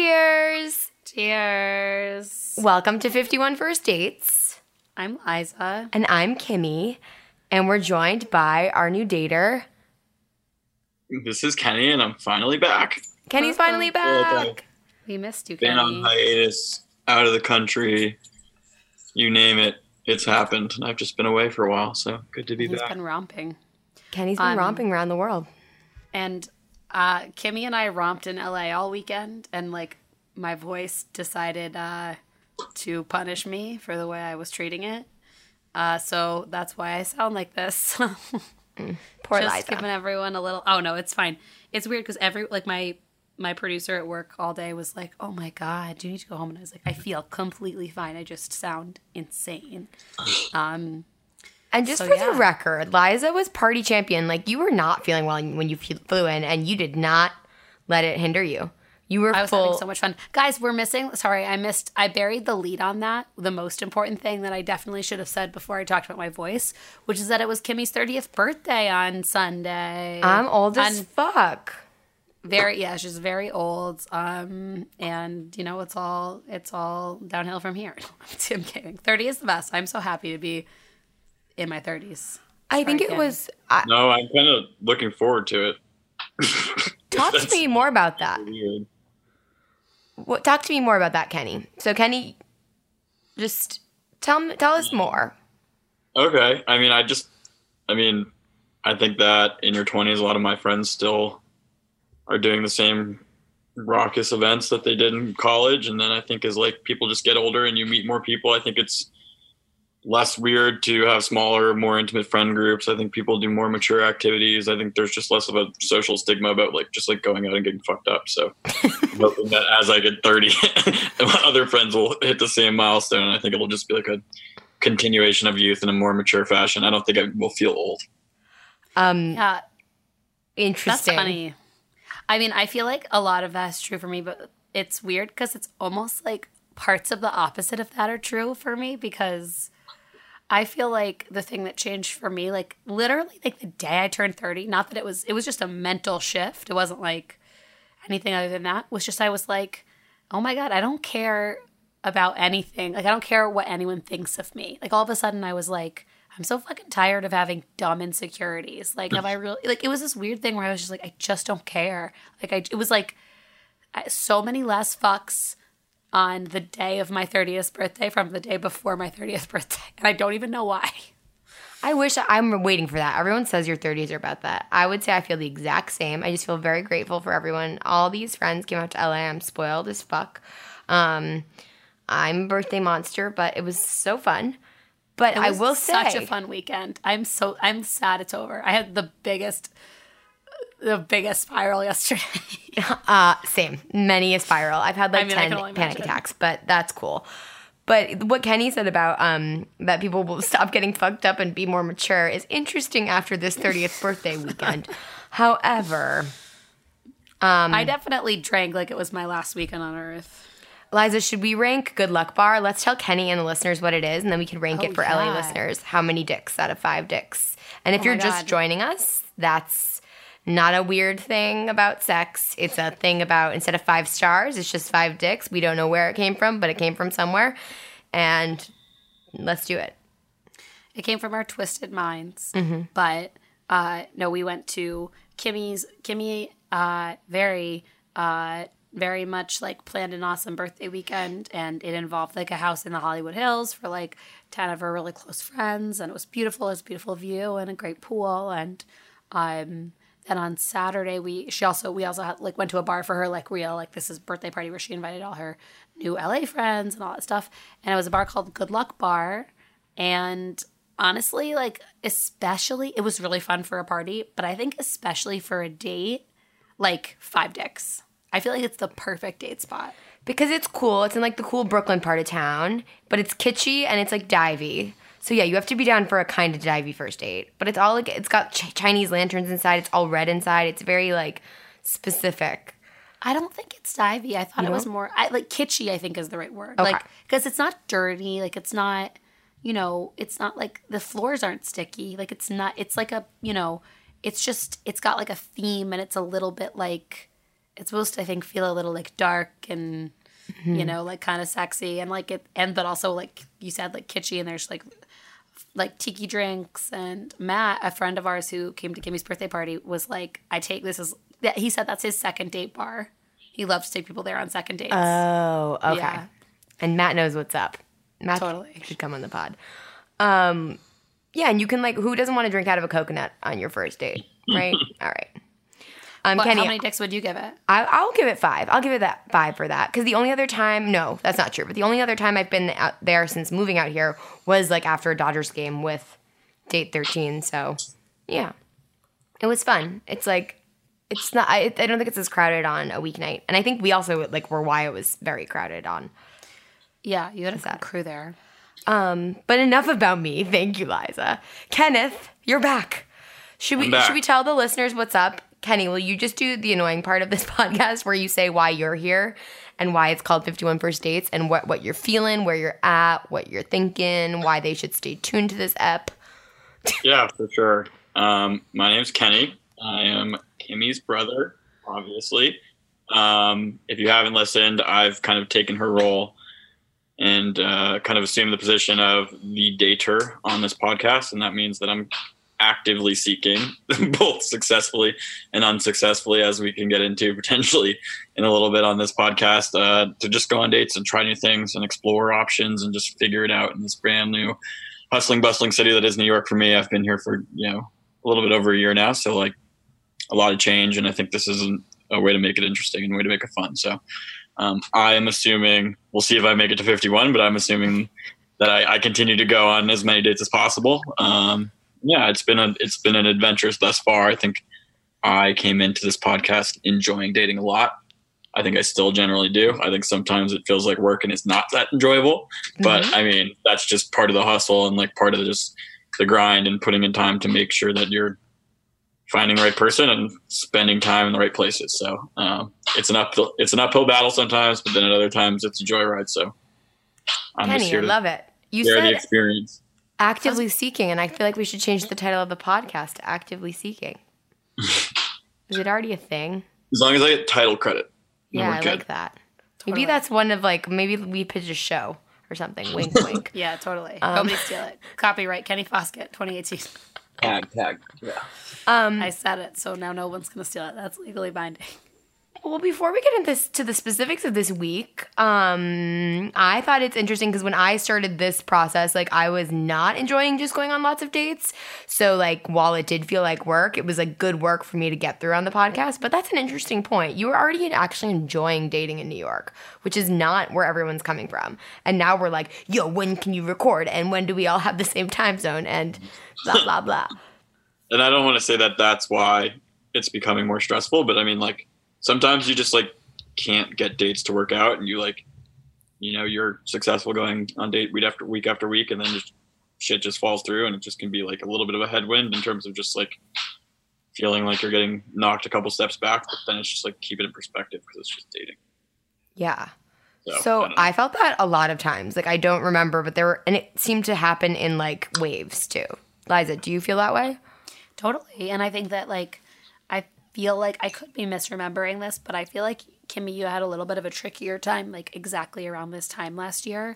Cheers. Cheers. Welcome to 51 First Dates. I'm Liza. And I'm Kimmy. And we're joined by our new dater. This is Kenny, and I'm finally back. Kenny's finally back. We missed you, Kenny. Been Kenny. on hiatus, out of the country, you name it. It's happened, and I've just been away for a while, so good to be He's back. been romping. Kenny's been Um, romping around the world. And uh, Kimmy and I romped in LA all weekend, and like my voice decided uh, to punish me for the way I was treating it. Uh, so that's why I sound like this. Poor Just Liza. giving everyone a little. Oh no, it's fine. It's weird because every like my my producer at work all day was like, "Oh my god, do you need to go home?" And I was like, "I feel completely fine. I just sound insane." Um, And just So, for yeah. the record, Liza was party champion. Like you were not feeling well when you flew in, and you did not let it hinder you. You were I was full. having so much fun, guys. We're missing. Sorry, I missed. I buried the lead on that. The most important thing that I definitely should have said before I talked about my voice, which is that it was Kimmy's thirtieth birthday on Sunday. I'm old as And- fuck. very yeah she's very old um and you know it's all it's all downhill from here i'm kidding 30 is the best i'm so happy to be in my 30s I think it Kenny. was. I, No, I'm kind of looking forward to it. talk to me more about that. Weird. What, talk to me more about that, Kenny. So, Kenny, just tell me, tell us more. Okay. I mean, I just, I mean, I think that in your 20s, a lot of my friends still are doing the same raucous events that they did in college. And then I think as like people just get older and you meet more people, I think it's less weird to have smaller, more intimate friend groups. I think people do more mature activities. I think there's just less of a social stigma about like just like going out and getting fucked up. So I'm hoping that as I get 30, my other friends will hit the same milestone. I think it'll just be like a continuation of youth in a more mature fashion. I don't think I will feel old. Um, yeah Interesting. that's interesting. funny i mean i feel like a lot of that's true for me but it's weird because it's almost like parts of the opposite of that are true for me because I feel like the thing that changed for me, like literally like the day I turned 30, not that it was it was just a mental shift. It wasn't like anything other than that. It was just I was like, oh my God, I don't care about anything. Like I don't care what anyone thinks of me. Like all of a sudden I was like, I'm so fucking tired of having dumb insecurities. Like have I really like it was this weird thing where I was just like, I just don't care. Like I it was like so many less fucks on the day of my 30th birthday from the day before my 30th birthday. And I don't even know why. I wish I'm waiting for that. Everyone says your 30s are about that. I would say I feel the exact same. I just feel very grateful for everyone. All these friends came out to LA. I'm spoiled as fuck. Um, I'm a birthday monster, but it was so fun. But I will say, such a fun weekend. I'm so I'm sad it's over. I had the biggest the biggest spiral yesterday. uh, same, many a spiral. I've had like I mean, ten panic imagine. attacks, but that's cool. But what Kenny said about um, that people will stop getting fucked up and be more mature is interesting after this 30th birthday weekend. However, Um, I definitely drank like it was my last weekend on earth. Liza, should we rank Good Luck Bar? Let's tell Kenny and the listeners what it is, and then we can rank Oh, it for LA listeners. How many dicks out of five dicks? And if Oh you're just joining us, that's not a weird thing about sex. It's a thing about instead of five stars, it's just five dicks. We don't know where it came from, but it came from somewhere. And let's do it. It came from our twisted minds. Mm-hmm. But uh, no, we went to Kimmy's. Kimmy uh, very, uh, very much like planned an awesome birthday weekend, and it involved like a house in the Hollywood Hills for like ten of her really close friends, and it was beautiful. It was a beautiful view and a great pool, and um. Then on Saturday, we she also we also had, like went to a bar for her like real like this is birthday party where she invited all her new LA friends and all that stuff, and it was a bar called Good Luck Bar, and honestly, like, especially, it was really fun for a party, but I think especially for a date, like five dicks. I feel like it's the perfect date spot. Because it's cool. It's in like the cool Brooklyn part of town, but it's kitschy and it's like divey. So yeah, you have to be down for a kind of divey first date. But it's all like it's got ch- Chinese lanterns inside. It's all red inside. It's very like specific. I don't think it's divey. I thought it was more I, like kitschy. I think is the right word. Okay. Like because it's not dirty. Like it's not, you know, it's not like the floors aren't sticky. Like it's not. It's like a you know, it's just it's got like a theme and it's a little bit like it's supposed to I think feel a little like dark and you Mm-hmm. know like kind of sexy and like it and but also like you said like kitschy and there's like like tiki drinks and Matt, a friend of ours who came to Kimmy's birthday party, was like, "I take this as. He said that's his second date bar. He loves to take people there on second dates. Oh, okay. Yeah. And Matt knows what's up. Matt Totally. should come on the pod. Um, yeah, and you can like, who doesn't want to drink out of a coconut on your first date, right? All right. Um, But Kenny, how many dicks would you give it? I, I'll give it five. I'll give it that five for that. Because the only other time, no, that's not true. But the only other time I've been out there since moving out here was like after a Dodgers game with date 13. So, yeah, it was fun. It's like, it's not, I, I don't think it's as crowded on a weeknight. And I think we also like were why it was very crowded on. Yeah, you had a good crew there. But enough about me. Thank you, Liza. Kenneth, you're back. Should we back. should we tell the listeners what's up? Kenny, will you just do the annoying part of this podcast where you say why you're here and why it's called 51 First Dates and what, what you're feeling, where you're at, what you're thinking, why they should stay tuned to this ep? Yeah, for sure. Um, my name's Kenny. I am Kimmy's brother, obviously. Um, if you haven't listened, I've kind of taken her role and uh, kind of assumed the position of the dater on this podcast, and that means that I'm actively seeking, both successfully and unsuccessfully, as we can get into potentially in a little bit on this podcast, uh, to just go on dates and try new things and explore options and just figure it out in this brand new hustling, bustling city that is New York for me. I've been here for you know a little bit over a year now, so like a lot of change, and I think this is a way to make it interesting and a way to make it fun. So um, I am assuming we'll see if I make it to 51, but I'm assuming that I, I continue to go on as many dates as possible. Um, yeah, it's been a it's been an adventure thus far. I think I came into this podcast enjoying dating a lot. I think I still generally do. I think sometimes it feels like work and it's not that enjoyable. But I mean, that's just part of the hustle and like part of the, just the grind and putting in time to make sure that you're finding the right person and spending time in the right places. So um, it's an uphill it's an uphill battle sometimes, but then at other times it's a joyride. So I'm just Kenny, here I to love it. You share the experience. Actively seeking, and I feel like we should change the title of the podcast to Actively Seeking. Is it already a thing? As long as I get title credit. Yeah, I good. like that. Maybe that's one of like, maybe we pitch a show or something. Wink, wink. Yeah, totally. Um, Nobody steal it. Copyright Kenny Foskett, 2018. Tag, tag. Yeah. Um, I said it, so now no one's gonna steal it. That's legally binding. Well, before we get into this, to the specifics of this week, um, I thought it's interesting because when I started this process, like I was not enjoying just going on lots of dates. So, like, while it did feel like work, it was like good work for me to get through on the podcast. But that's an interesting point. You were already actually enjoying dating in New York, which is not where everyone's coming from. And now we're like, yo, when can you record? And when do we all have the same time zone? And blah blah blah. and I don't want to say that that's why it's becoming more stressful, but I mean, like sometimes you just like can't get dates to work out, and you like, you know, you're successful going on date week after week after week, and then just shit just falls through, and it just can be like a little bit of a headwind in terms of just like feeling like you're getting knocked a couple steps back, but then it's just like keep it in perspective because it's just dating. Yeah. So, So I. I felt that a lot of times. Like I don't remember, but there were, and it seemed to happen in like waves too. Liza, do you feel that way? Totally. And I think that like I feel like I could be misremembering this, but I feel like Kimmy, you had a little bit of a trickier time, like exactly around this time last year.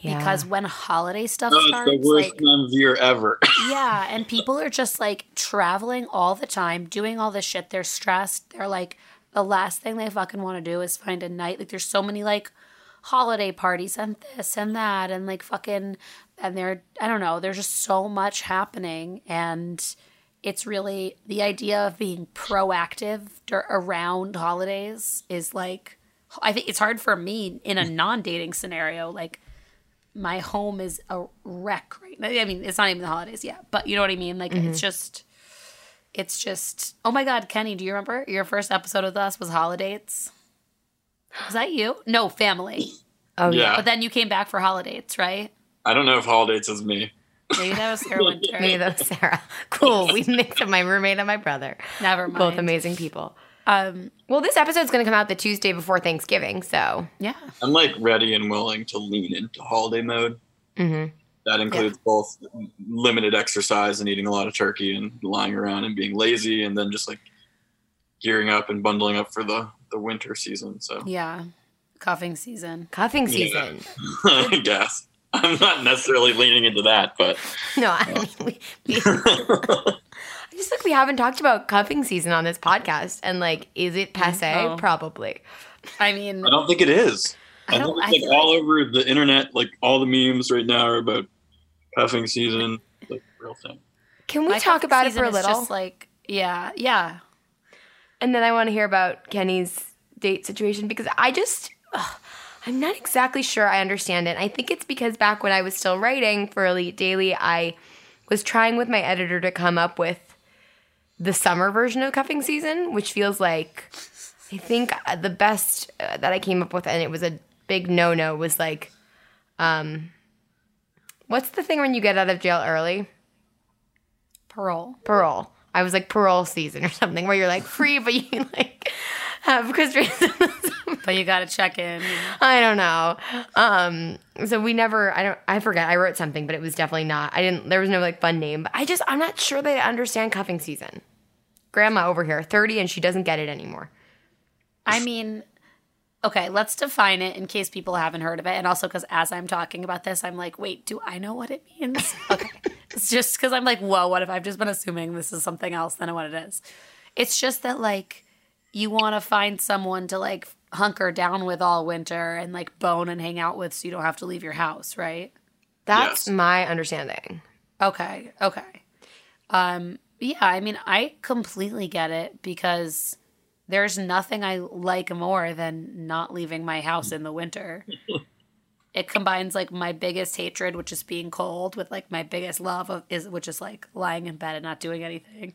Yeah. Because when holiday stuff Oh, starts, the worst like time of year ever. yeah, and people are just like traveling all the time, doing all this shit. They're stressed. They're like the last thing they fucking want to do is find a night. Like there's so many like holiday parties and this and that and like fucking and they're I don't know, there's just so much happening and it's really the idea of being proactive dur- around holidays is like I think it's hard for me in a mm. non-dating scenario like my home is a wreck right now. I mean, it's not even the holidays yet, but you know what I mean? Like, it's mm-hmm. just, it's just, oh my God, Kenny, do you remember your first episode with us was holidays? Was that you? No, family. Oh yeah. yeah, But then you came back for holidays, right? I don't know if holidays is me. Maybe that was Sarah Winter. Maybe that was Sarah. Cool. We mixed up my roommate and my brother. Never mind. Both amazing people. Um, Well, this episode's going to come out the Tuesday before Thanksgiving, so yeah. I'm like ready and willing to lean into holiday mode. Mhm. That includes both limited exercise and eating a lot of turkey and lying around and being lazy, and then just like gearing up and bundling up for the the winter season. So Yeah. Cuffing season. Cuffing Yeah. season. I guess I'm not necessarily leaning into that, but No, I mean, we, we, I just like we haven't talked about cuffing season on this podcast. And like, is it passe? No. Probably. I mean, I don't think it is. I I, don't- think I it's like feel all over the internet. Like all the memes right now are about cuffing season. Like real thing. Can we my talk about it season for a little? Just like, yeah, yeah. And then I want to hear about Kenny's date situation because I just, ugh, I'm not exactly sure I understand it. I think it's because back when I was still writing for Elite Daily, I was trying with my editor to come up with the summer version of cuffing season, which feels like I think the best uh, that I came up with, and it was a big no no, was like, um, what's the thing when you get out of jail early? Parole. parole. I was like parole season or something where you're like free, but you like have because But you got to check in. I don't know. Um, so we never. I don't. I forget. I wrote something, but it was definitely not. I didn't. There was no like fun name. But I just. I'm not sure they understand cuffing season. Grandma over here, thirty, and she doesn't get it anymore. I mean, okay, let's define it in case people haven't heard of it. And also because as I'm talking about this, I'm like, wait, do I know what it means? Okay. it's just because I'm like, whoa, what if I've just been assuming this is something else than what it is? It's just that, like, you want to find someone to, like, hunker down with all winter and, like, bone and hang out with so you don't have to leave your house, right? That's Yes. my understanding. Okay, okay. Um, yeah, I mean, I completely get it because there's nothing I like more than not leaving my house in the winter. it combines like my biggest hatred, which is being cold, with like my biggest love of is which is like lying in bed and not doing anything.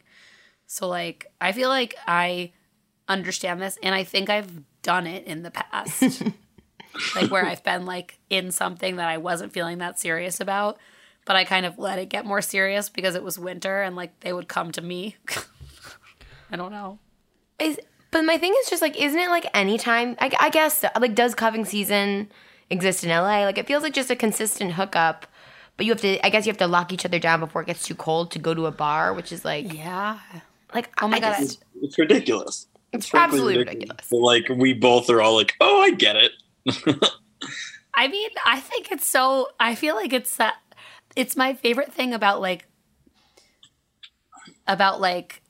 So like I feel like I understand this and I think I've done it in the past. like where I've been like in something that I wasn't feeling that serious about, but I kind of let it get more serious because it was winter and like they would come to me. I don't know. Is but my thing is just like, isn't it like anytime? I, I guess like, does cuffing season exist in LA? Like, it feels like just a consistent hookup. But you have to, I guess, you have to lock each other down before it gets too cold to go to a bar, which is like, Yeah. like Oh my I God, just- It's ridiculous. It's absolutely ridiculous. But like we both are all like, oh, I get it. I mean, I think it's so. I feel like it's that. It's my favorite thing about like. About like,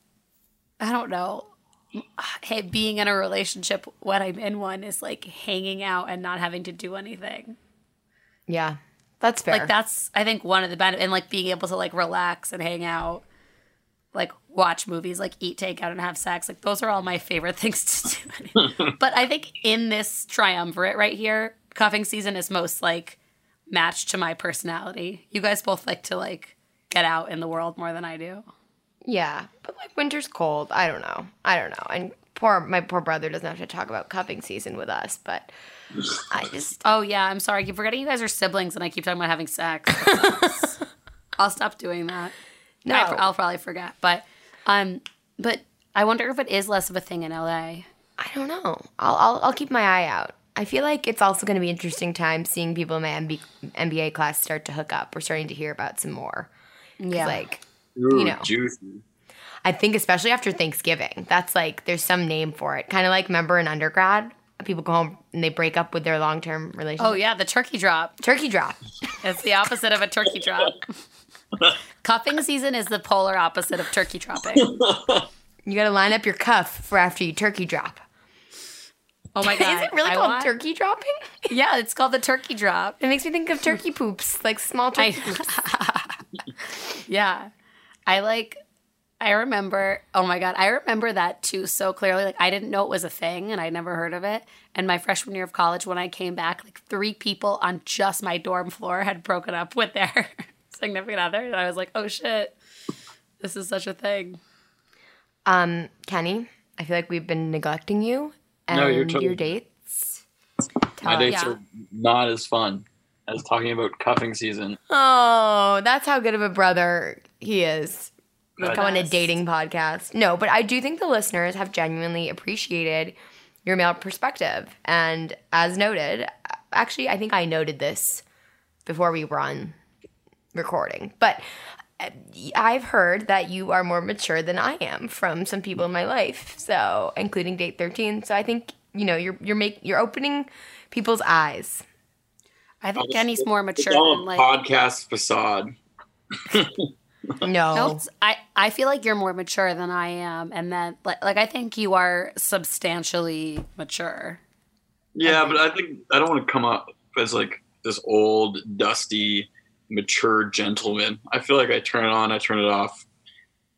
I don't know. Hey, being in a relationship when I'm in one is like hanging out and not having to do anything. Yeah, that's fair. Like that's I think one of the benefits and like being able to like relax and hang out, like watch movies, like eat takeout and have sex. Like those are all my favorite things to do. but I think in this triumvirate right here, cuffing season is most like matched to my personality. You guys both like to like get out in the world more than I do. yeah, but like winter's cold. I don't know. I don't know. And poor my poor brother doesn't have to talk about cuffing season with us, but I just Oh yeah, I'm sorry. I keep forgetting you guys are siblings and I keep talking about having sex. I'll stop doing that. no. I, I'll probably forget. But um but I wonder if it is less of a thing in LA. I don't know. I'll, I'll I'll keep my eye out. I feel like it's also going to be interesting time seeing people in my MB, MBA class start to hook up. We're starting to hear about some more. Yeah. Like Ooh, know. juicy. I think especially after Thanksgiving, that's like there's some name for it. Kind of like remember in undergrad, people go home and they break up with their long term relationship. Oh yeah, the turkey drop. Turkey drop. It's the opposite of a turkey drop. Cuffing season is the polar opposite of turkey dropping. You got to line up your cuff for after you turkey drop. Oh my god. Is it really I called want- turkey dropping? Yeah, it's called the turkey drop. It makes me think of turkey poops, like small I- turkey poops. Yeah. I like I remember oh my god, I remember that too so clearly. Like I didn't know it was a thing and I'd never heard of it. And my freshman year of college when I came back, like three people on just my dorm floor had broken up with their significant other. And I was like, oh shit. This is such a thing. Um, Kenny, I feel like we've been neglecting you and No, you're totally- your dates. Tell My dates yeah. are not as fun as talking about cuffing season. Oh, that's how good of a brother he is. Good. Come on a dating podcast. No, but I do think the listeners have genuinely appreciated your male perspective. And as noted, actually, I think I noted this before we were on recording, but uh, I've heard that you are more mature than I am from some people in my life, so including date thirteen. So I think you know you're you're make you're opening people's eyes. I think Jenny's more mature It's all than like. podcast facade. No, No, I I feel like you're more mature than I am, and then like like I think you are substantially mature. Yeah, but I think I don't want to come up as like this old, dusty, mature gentleman. I feel like I turn it on, I turn it off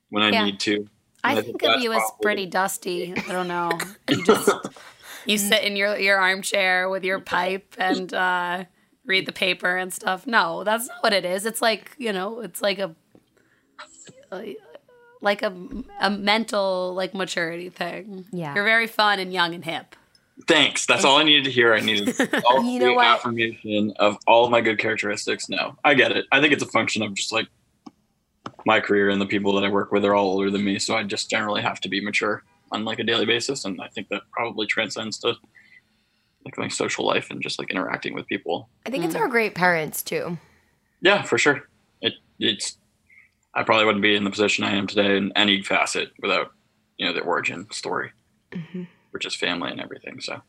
when I Yeah. need to. I And think that's of you as probably- pretty dusty. I don't know. You just you sit in your your armchair with your pipe and uh, read the paper and stuff. No, that's not what it is. It's like you know, it's like a like a a mental like maturity thing. Yeah. you're very fun and young and hip. Thanks. That's all I needed to hear. I needed all You know the what? affirmation of all of my good characteristics. No, I get it. I think it's a function of just like my career and the people that I work with are all older than me, so I just generally have to be mature on like a daily basis, and I think that probably transcends to like my social life and just like interacting with people. I think it's mm. our great parents too. Yeah, for sure. It it's I probably wouldn't be in the position I am today in any facet without you know the origin story, mm-hmm. Which is family and everything. So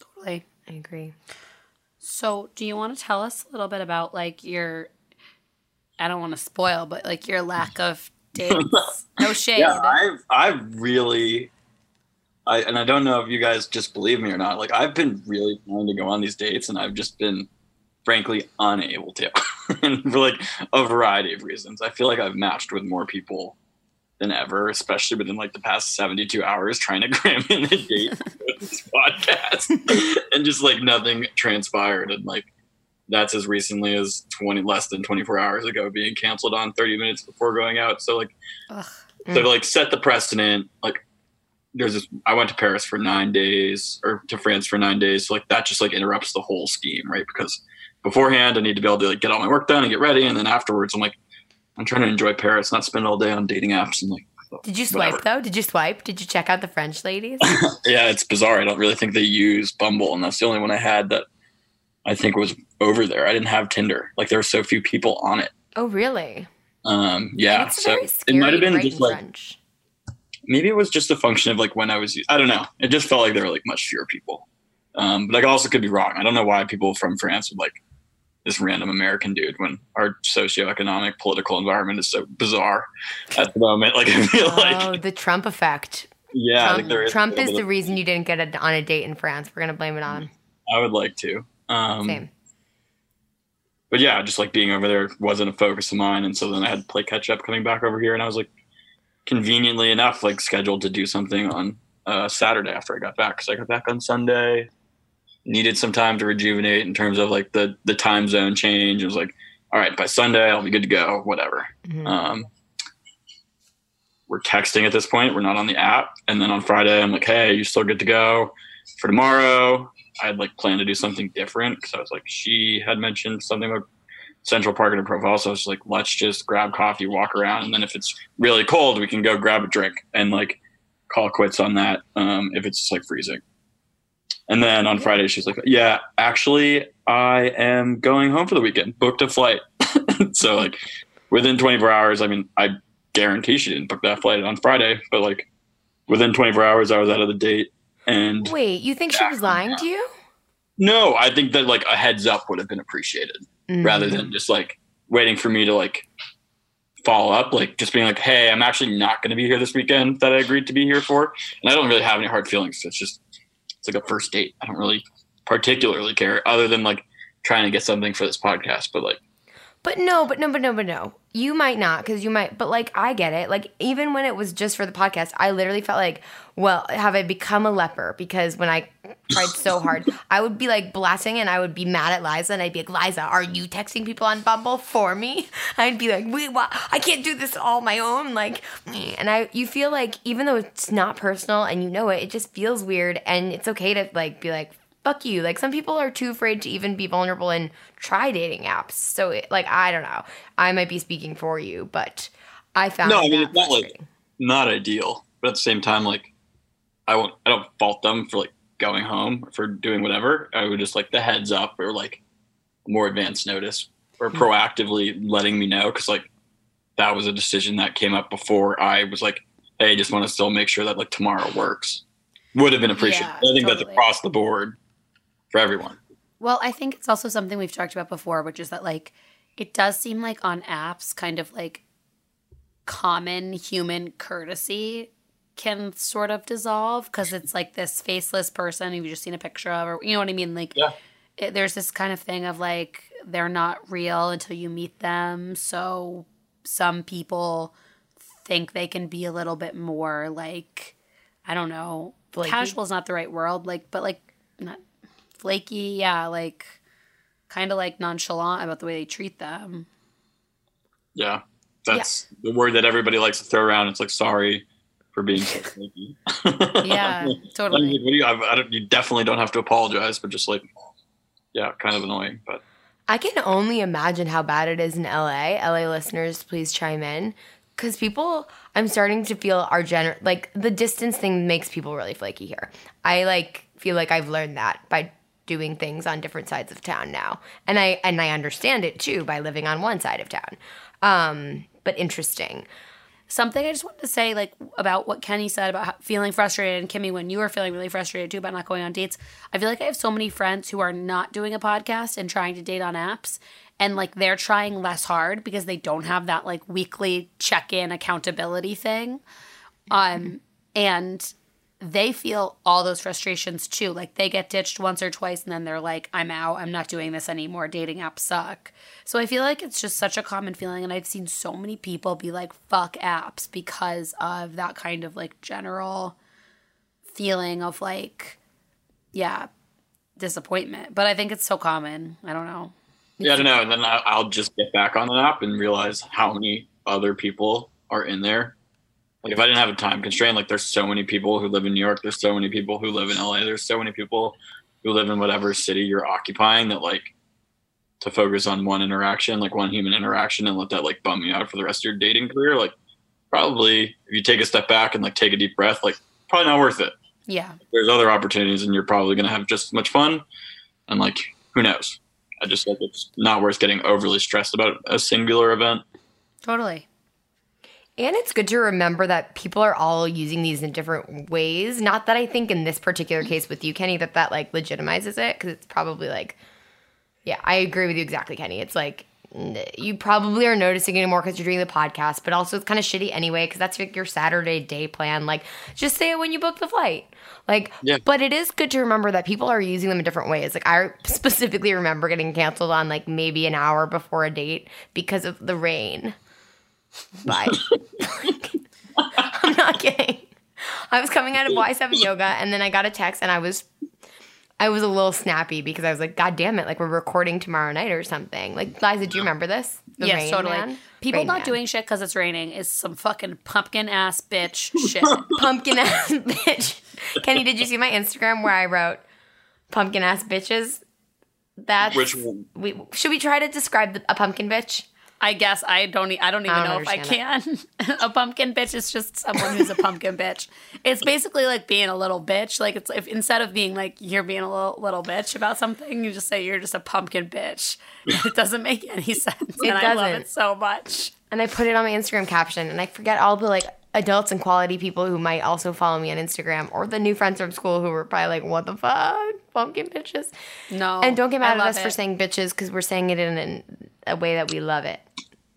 Totally. I agree. So, do you want to tell us a little bit about like your I don't want to spoil, but like your lack of dates. no shade. yeah, I've I've really, I and I don't know if you guys just believe me or not. Like I've been really trying to go on these dates, and I've just been frankly unable to, and for like a variety of reasons. I feel like I've matched with more people than ever, especially within like the past seventy-two hours, trying to cram in a date for this podcast, and just like nothing transpired, and like. That's as recently as twenty less than twenty four hours ago, being canceled on thirty minutes before going out. So like, Ugh. so mm. like set the precedent, like there's this I went to Paris for nine days or to France for nine days. So like that just like interrupts the whole scheme, right? Because beforehand I need to be able to like get all my work done and get ready. And then afterwards I'm like, I'm trying to enjoy Paris, not spend all day on dating apps and like Did you swipe whatever. though? Did you swipe? Did you check out the French ladies? Yeah, it's bizarre. I don't really think they use Bumble, and that's the only one I had that I think was over there. I didn't have Tinder. Like there were so few people on it. oh, really? Um, yeah, so it might have been just like French. maybe it was just a function of like when I was I don't know. It just felt like there were like much fewer people. Um, but I also could be wrong. I don't know why people from France would like this random American dude when our socioeconomic political environment is so bizarre at the moment. Like I feel Oh, like the Trump effect. yeah, Trump, is. Trump is the reason you didn't get a, on a date in France. We're gonna blame it on him. I would like to. Um, Same. but yeah, just like being over there wasn't a focus of mine, and so then I had to play catch up coming back over here, and I was like, conveniently enough, like scheduled to do something on uh, Saturday after I got back because I got back on Sunday. Needed some time to rejuvenate in terms of like the the time zone change. It was like, all right, by Sunday I'll be good to go. Whatever. Mhm. Um, we're texting at this point. We're not on the app. And then on Friday, I'm like, hey, you still good to go for tomorrow? I had like planned to do something different because I was like, she had mentioned something about Central Park in her profile. So I was like, let's just grab coffee, walk around. And then if it's really cold, we can go grab a drink and like call quits on that um, if it's like freezing. And then on Friday, she's like, yeah, actually, I am going home for the weekend, booked a flight. so like within 24 hours, I mean, I guarantee she didn't book that flight on Friday, but like within 24 hours, I was out of the date. And Wait, you think she was lying to you? no, I think that like a heads up would have been appreciated Mm. rather than just like waiting for me to like follow up, like just being like, hey, I'm actually not going to be here this weekend that I agreed to be here for. And I don't really have any hard feelings. It's just, it's like a first date. I don't really particularly care other than like trying to get something for this podcast. But like, But no, but no, but no, but no. You might not because you might, but like I get it. Like even when it was just for the podcast, I literally felt like, well, have I become a leper? Because when I tried so hard, I would be like blasting and I would be mad at Liza and I'd be like, Liza, are you texting people on Bumble for me? I'd be like, wait, what? I can't do this all my own. Like, and I, you feel like even though it's not personal and you know it, it just feels weird and it's okay to like be like, fuck you. Like some people are too afraid to even be vulnerable and try dating apps. So it, like I don't know. I might be speaking for you, but I found No, I mean, it's not like- not ideal, but at the same time, like I won't, I don't fault them for like going home or for doing whatever. I would just like the heads up or like more advanced notice or hmm. proactively letting me know because like that was a decision that came up before I was like, hey, I just want to still make sure that like tomorrow works. Would have been appreciated. Yeah, I think that's across the board for everyone. Well, I think it's also something we've talked about before, which is that like it does seem like on apps, kind of like common human courtesy can sort of dissolve because it's like this faceless person you've just seen a picture of, or you know what I mean? Like, Yeah. it, there's this kind of thing of like they're not real until you meet them. So some people think they can be a little bit more like, I don't know, Flaky? casual is not the right word, like, but like not flaky, yeah, like kind of like nonchalant about the way they treat them. Yeah. That's the word that everybody likes to throw around. It's like, sorry for being so sneaky. Yeah, I mean, totally. what you, I, I don't, you definitely don't have to apologize, but just like, yeah, kind of annoying. But I can only imagine how bad it is in LA. LA listeners, please chime in. Because people, I'm starting to feel are gener like the distance thing makes people really flaky here. I like feel like I've learned that by doing things on different sides of town now, and I and I understand it too by living on one side of town. Um, but interesting. Something I just wanted to say, like about what Kenny said about feeling frustrated, and Kimmy, when you were feeling really frustrated too about not going on dates. I feel like I have so many friends who are not doing a podcast and trying to date on apps, and like they're trying less hard because they don't have that like weekly check-in accountability thing, um, and they feel all those frustrations too. Like they get ditched once or twice and then they're like, I'm out. I'm not doing this anymore. Dating apps suck. So I feel like it's just such a common feeling. And I've seen so many people be like, fuck apps because of that kind of like general feeling of like, yeah, disappointment. But I think it's so common. I don't know. yeah, I don't know. And then I'll just get back on the app and realize how many other people are in there. Like if I didn't have a time constraint, like there's so many people who live in New York, there's so many people who live in LA, there's so many people who live in whatever city you're occupying that like to focus on one interaction, like one human interaction and let that like bum you out for the rest of your dating career, like probably if you take a step back and like take a deep breath, like probably not worth it. Yeah. There's other opportunities and you're probably gonna have just as much fun and like who knows. I just like it's not worth getting overly stressed about a singular event. Totally. And it's good to remember that people are all using these in different ways. Not that I think in this particular mm-hmm. case with you, Kenny, that that like legitimizes it because it's probably like, yeah, I agree with you exactly, Kenny. It's like you probably are noticing it more because you're doing the podcast, but also it's kind of shitty anyway because that's like your Saturday day plan. Like, just say it when you book the flight. Like, Yeah. but it is good to remember that people are using them in different ways. Like, I specifically remember getting canceled on like maybe an hour before a date because of the rain. Bye. I'm not kidding. I was coming out of Y7 yoga and then I got a text and I was I was a little snappy because I was like, God damn it, like we're recording tomorrow night or something. Like Liza, do you remember this? The yes, Rain totally. Man? People Rain not Man. doing shit because it's raining is some fucking pumpkin ass bitch shit. pumpkin ass bitch. Kenny, did you see my Instagram where I wrote pumpkin ass bitches? That's Which one? we should we try to describe the, a pumpkin bitch? I guess I don't. I don't even I don't know if I can. a pumpkin bitch is just someone who's a pumpkin bitch. It's basically like being a little bitch. Like it's if instead of being like you're being a little little bitch about something, you just say you're just a pumpkin bitch. It doesn't make any sense, and I love it so much. and I put it on my Instagram caption, and I forget all the like adults and quality people who might also follow me on Instagram, or the new friends from school who were probably like, "What the fuck, pumpkin bitches?" No, And don't get mad I at us for saying bitches because we're saying it in an, a way that we love it,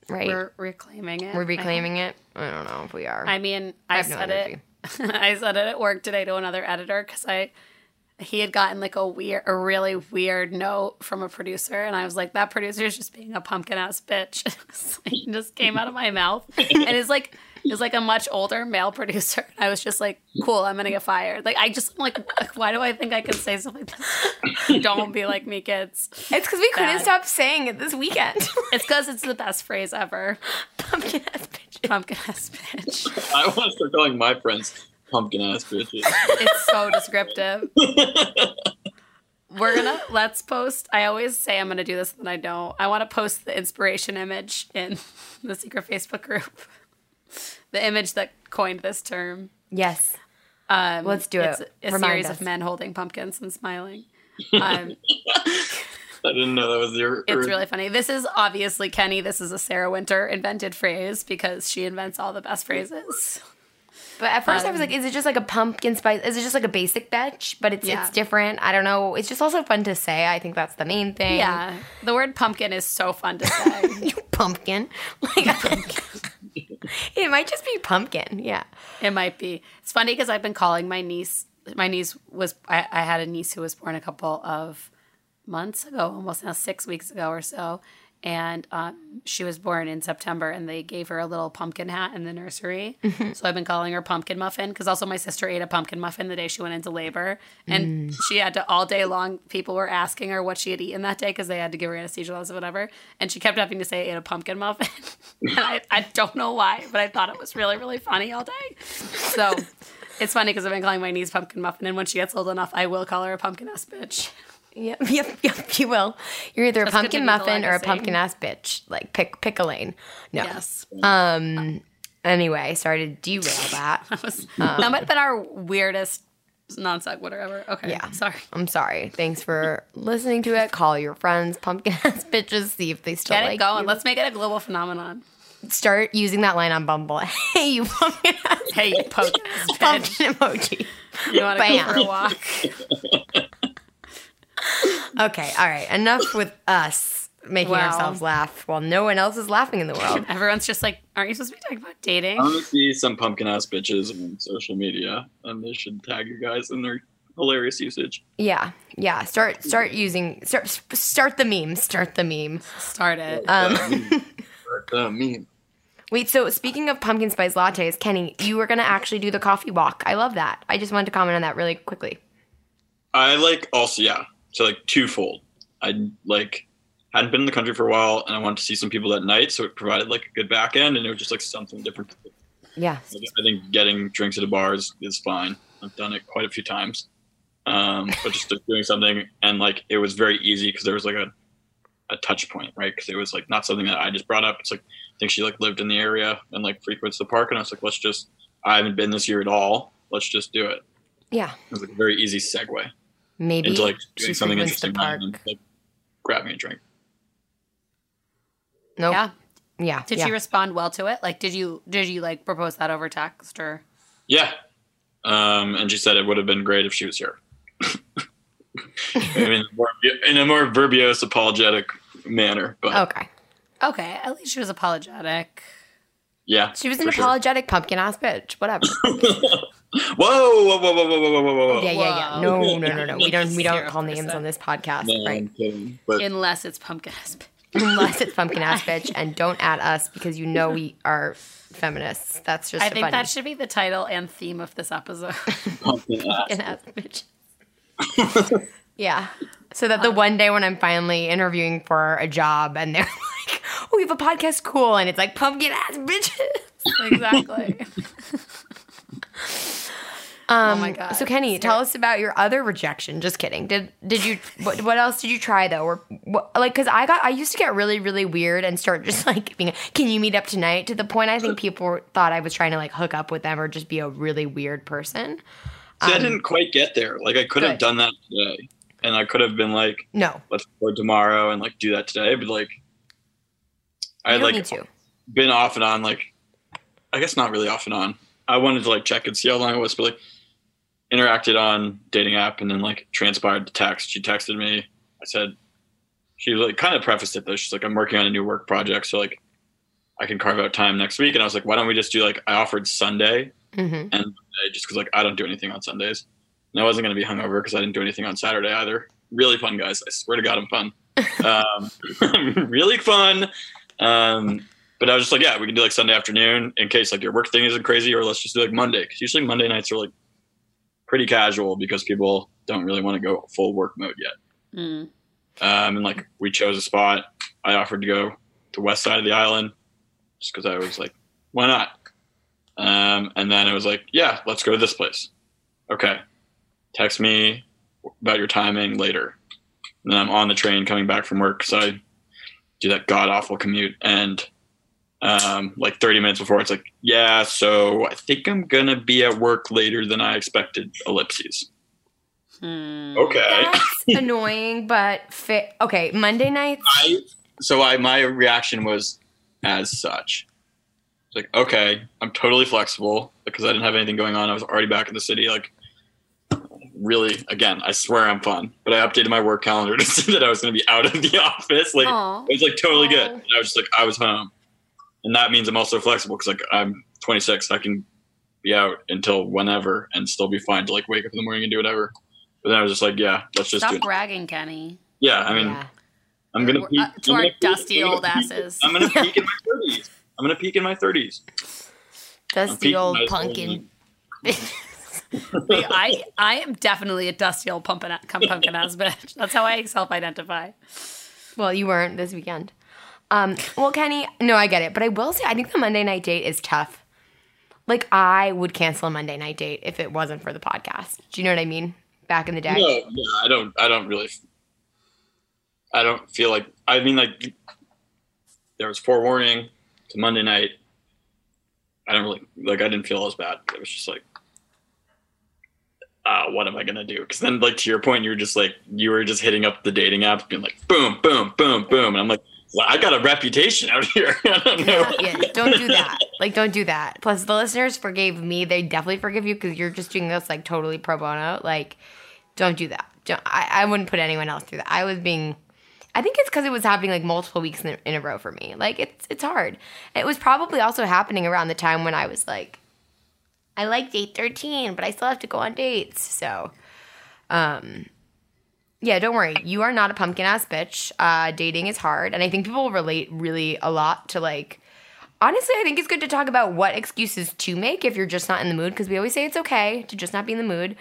right? We're, reclaiming it. we're reclaiming it. it. I don't know if we are. I, I mean, I, no said energy. it. I said it at work today to another editor because I he had gotten like a weird, a really weird note from a producer, and I was like, that producer is just being a pumpkin ass bitch. it just came out of my mouth, and it's like it's like a much older male producer. I was just like, cool, I'm gonna get fired. Like I just like, why do I think I can say something like this? Don't be like me, kids. it's because we couldn't stop saying it this weekend. It's because it's the best phrase ever. pumpkin ass bitch. Pumpkin ass bitch. I want to start calling my friends pumpkin ass bitches. It's so descriptive. We're gonna let's post. I always say I'm gonna do this, and I don't. I want to post the inspiration image in the secret Facebook group. The image that coined this term. Yes. Um, Let's do it. it's it. A Remind series us. of men holding pumpkins and smiling. Um, I didn't know that was your. It's really funny. This is obviously Kenny. This is a Sarah Winter invented phrase because she invents all the best phrases. But at first I was Um, like, is it just like a pumpkin spice? Is it just like a basic batch? But it's Yeah. it's different. I don't know. It's just also fun to say. I think that's the main thing. Yeah, the word pumpkin is so fun to say. You pumpkin. Like it might just be pumpkin. Yeah. It might be. It's funny because I've been calling my niece. My niece was. I, I had a niece who was born a couple of months ago, almost now six weeks ago or so, and um, she was born in September. And they gave her a little pumpkin hat in the nursery. So I've been calling her pumpkin muffin because also my sister ate a pumpkin muffin the day she went into labor, and she had to all day long. People were asking her what she had eaten that day because they had to give her anesthesia or whatever, and she kept having to say ate a pumpkin muffin. and I, I don't know why, but I thought it was really really funny all day. So. It's funny because I've been calling my niece pumpkin muffin, and when she gets old enough, I will call her a pumpkin ass bitch. Yep, yep, yep. You will. You're either a Just pumpkin muffin or a pumpkin ass bitch. Like pick pick a lane. No. Yes, Um. Anyway, sorry to derail that. that, was, um, that might have been our weirdest non sequitur ever. Okay, Yeah. sorry. I'm sorry. Thanks for listening to it. Call your friends pumpkin ass bitches. See if they still Get like it going. you. Let's make it a global phenomenon. start using that line on Bumble. Hey, you pumpkin ass Hey, you pumpkin pumpkin emoji. You want to go for a walk? Okay, all right. Enough with us making Wow. ourselves laugh while no one else is laughing in the world. Everyone's just like, aren't you supposed to be talking about dating? I want to see some pumpkin ass bitches on social media, and they should tag you guys in their hilarious usage. Yeah, yeah. Start start using start start the meme. Start the meme. Start it. Um, the meme. wait. So speaking of pumpkin spice lattes, Kenny, you were gonna actually do the coffee walk. I love that. I just wanted to comment on that really quickly. I like also yeah. So like twofold. I like hadn't been in the country for a while, and I wanted to see some people that night, so it provided like a good back end, and it was just like something different. Yeah. I think getting drinks at the bars is fine. I've done it quite a few times, um, but just doing something and like it was very easy because there was like a a touch point, right? Because it was like not something that I just brought up. It's like I think she like lived in the area and like frequents the park, and I was like, let's just. I haven't been this year at all. Let's just do it. Yeah. It was like a very easy segue Maybe into like she doing something frequents the interesting park. and like grabbing a drink. Nope. yeah. Yeah. Did yeah. she respond well to it? Like, did you did you like propose that over text or? Yeah. Um, and she said it would have been great if she was here. I mean, in a more verbose, apologetic manner, but Okay. Okay, at least she was apologetic. yeah. She was an for sure. apologetic pumpkin ass bitch. Whatever. whoa, whoa, whoa, whoa, whoa, whoa, whoa. Whoa! Yeah, yeah, yeah. No, no, no, no. We don't we don't call names on this podcast, no, right? Kidding, but- Unless it's pumpkin ass. Unless it's pumpkin ass bitch, and don't at us because you know we are feminists. That's just. I think funny. that should be the title and theme of this episode. Pumpkin ass bitch. yeah, so that the um, one day when I'm finally interviewing for a job and they're like, "Oh, "We have a podcast, cool," and it's like pumpkin ass bitches. exactly. Um, Oh my God. So Kenny, tell us about your other rejection. Just kidding. Did did you what, what else did you try though? Or what, like cuz I got I used to get really really weird and start just like being can you meet up tonight to the point I think people thought I was trying to like hook up with them or just be a really weird person. See, I didn't quite get there. Like, I could have done that today. And I could have been like, No. let's go tomorrow and like do that today. But like, I You had like been off and on, like, I guess not really off and on. I wanted to like check and see how long it was, but like, interacted on dating app and then like transpired to text. She texted me. I said, she like kind of prefaced it though. She's like, I'm working on a new work project, so like, I can carve out time next week. And I was like, why don't we just do like I offered Sunday Mhm. and Monday just because like I don't do anything on Sundays. And I wasn't gonna be hungover because I didn't do anything on Saturday either. Really fun, guys. I swear to God, I'm fun. um, really fun. Um, but I was just like, yeah, we can do like Sunday afternoon in case like your work thing isn't crazy, or let's just do like Monday because usually Monday nights are like pretty casual because people don't really want to go full work mode yet. Mm. Um, and like we chose a spot. I offered to go to west side of the island just because I was like, why not? Um, and then it was like, yeah, let's go to this place. Okay, text me about your timing later. And then I'm on the train coming back from work because I do that god awful commute. And um, like 30 minutes before, it's like, yeah, so I think I'm gonna be at work later than I expected. Ellipses. Okay. That's annoying, but fit. Okay, Monday nights. I so I my reaction was as such. It's like, okay, I'm totally flexible because I didn't have anything going on. I was already back in the city. Like, really, again, I swear I'm fun. But I updated my work calendar to see that I was going to be out of the office. Like, Aw. it was like totally good. And I was just like, I was home, and that means I'm also flexible because like I'm 26. I can be out until whenever and still be fine to like wake up in the morning and do whatever. But then I was just like, yeah, let's just do Stop it. bragging, Kenny. Yeah, I mean, yeah. I'm gonna We're- peak, uh, to I'm our gonna peak- dusty I'm gonna old peak- asses. I'm gonna peak in my 30s. I'm gonna peak in my 30s. Dusty old my pumpkin. Like, I I am definitely a dusty old pumpkin pumpkin ass bitch. That's how I self identify. Well, you weren't this weekend. Um, well, Kenny, no, I get it, but I will say I think the Monday night date is tough. Like I would cancel a Monday night date if it wasn't for the podcast. Do you know what I mean? Back in the day. No, yeah, I don't. I don't really. I don't feel like. I mean, like there was forewarning to Monday night. I don't really like. I didn't feel as bad. It was just like, uh, what am I gonna do? Because then, like to your point, you were just like you were just hitting up the dating apps, being like, boom, boom, boom, boom, and I'm like, well, I got a reputation out here. Don't know. yeah, don't do that. Like, don't do that. Plus, the listeners forgave me. They definitely forgive you because you're just doing this like totally pro bono. Like, don't do that. Don't, I, I wouldn't put anyone else through that. I was being. I think it's because it was happening like multiple weeks in a, in a row for me. Like, it's it's hard. It was probably also happening around the time when I was like, I like date thirteen, but I still have to go on dates. So, um, yeah, don't worry. You are not a pumpkin ass bitch. Uh, dating is hard, and I think people relate really a lot to like. Honestly, I think it's good to talk about what excuses to make if you're just not in the mood, because we always say it's okay to just not be in the mood.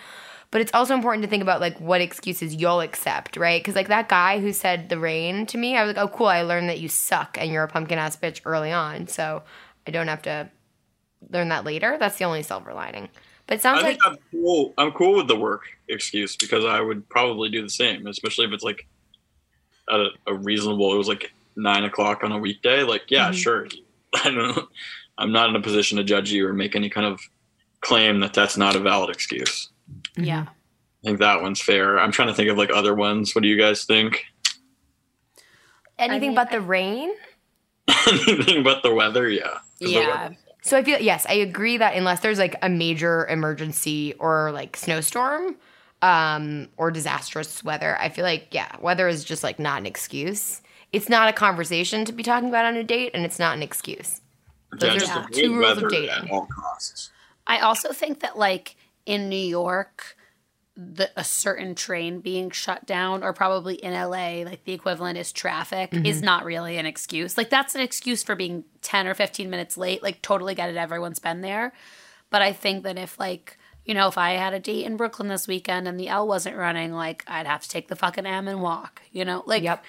But it's also important to think about like what excuses you'll accept, right? Because like that guy who said the rain to me, I was like, oh cool, I learned that you suck and you're a pumpkin ass bitch early on, so I don't have to learn that later. That's the only silver lining. But it sounds I like think I'm cool. I'm cool with the work excuse because I would probably do the same, especially if it's like at a, a reasonable. It was like nine o'clock on a weekday. Like, yeah, Mhm. sure. I don't know. I'm not in a position to judge you or make any kind of claim that that's not a valid excuse. Yeah. I think that one's fair. I'm trying to think of like other ones. What do you guys think? anything mean, but the rain. Anything but the weather? Yeah. the Yeah. weather- So I feel yes, I agree that unless there's like a major emergency or like snowstorm, um, or disastrous weather, I feel like yeah, weather is just like not an excuse. It's not a conversation to be talking about on a date, and it's not an excuse. Those yeah, are just the two rules of dating. At all costs. I also think that like in New York, the a certain train being shut down, or probably in LA, like the equivalent is traffic, is not really an excuse. Like that's an excuse for being ten or fifteen minutes late. Like totally get it, everyone's been there. But I think that if like you know, if I had a date in Brooklyn this weekend and the L wasn't running, like I'd have to take the fucking M and walk. You know, like Yep.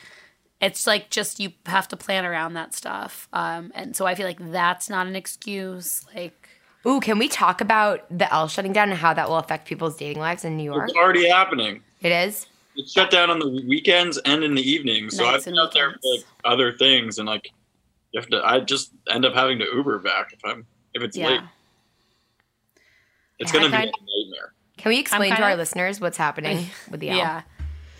it's like just you have to plan around that stuff. Um, and so I feel like that's not an excuse. Like Ooh, can we talk about the L shutting down and how that will affect people's dating lives in New York? It's already happening. It is. It's shut down on the weekends and in the evenings. So Nights I've been out there for like other things, and like you have to. I just end up having to Uber back if I'm if it's late. It's Yeah, gonna I be a nightmare. Can we explain to kinda- our listeners what's happening with the L? Yeah.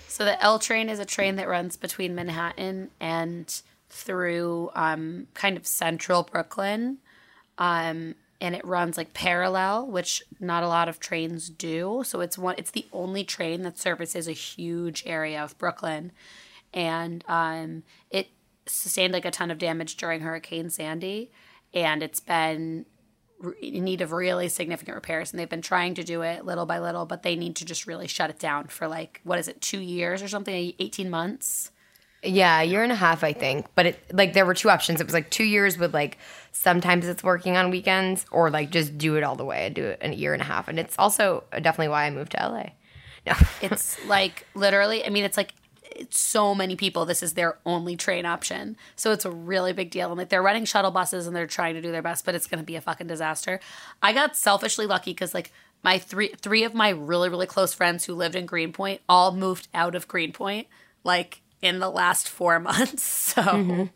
So the L train is a train that runs between Manhattan and through um, kind of central Brooklyn. Um, and it runs like parallel, which not a lot of trains do. So it's one it's the only train that services a huge area of Brooklyn. And um, it sustained like a ton of damage during Hurricane Sandy. And it's been in need of really significant repairs and they've been trying to do it little by little but they need to just really shut it down for like what is it two years or something 18 months Yeah, a year and a half, I think. But it like there were two options. It was like two years with like sometimes it's working on weekends, or like just do it all the way and do it in a year and a half. And it's also definitely why I moved to LA. No, it's like literally i mean it's like it's so many people this is their only train option so it's a really big deal and like they're running shuttle buses and they're trying to do their best but it's going to be a fucking disaster i got selfishly lucky because like my three three of my really really close friends who lived in greenpoint all moved out of greenpoint like in the last four months so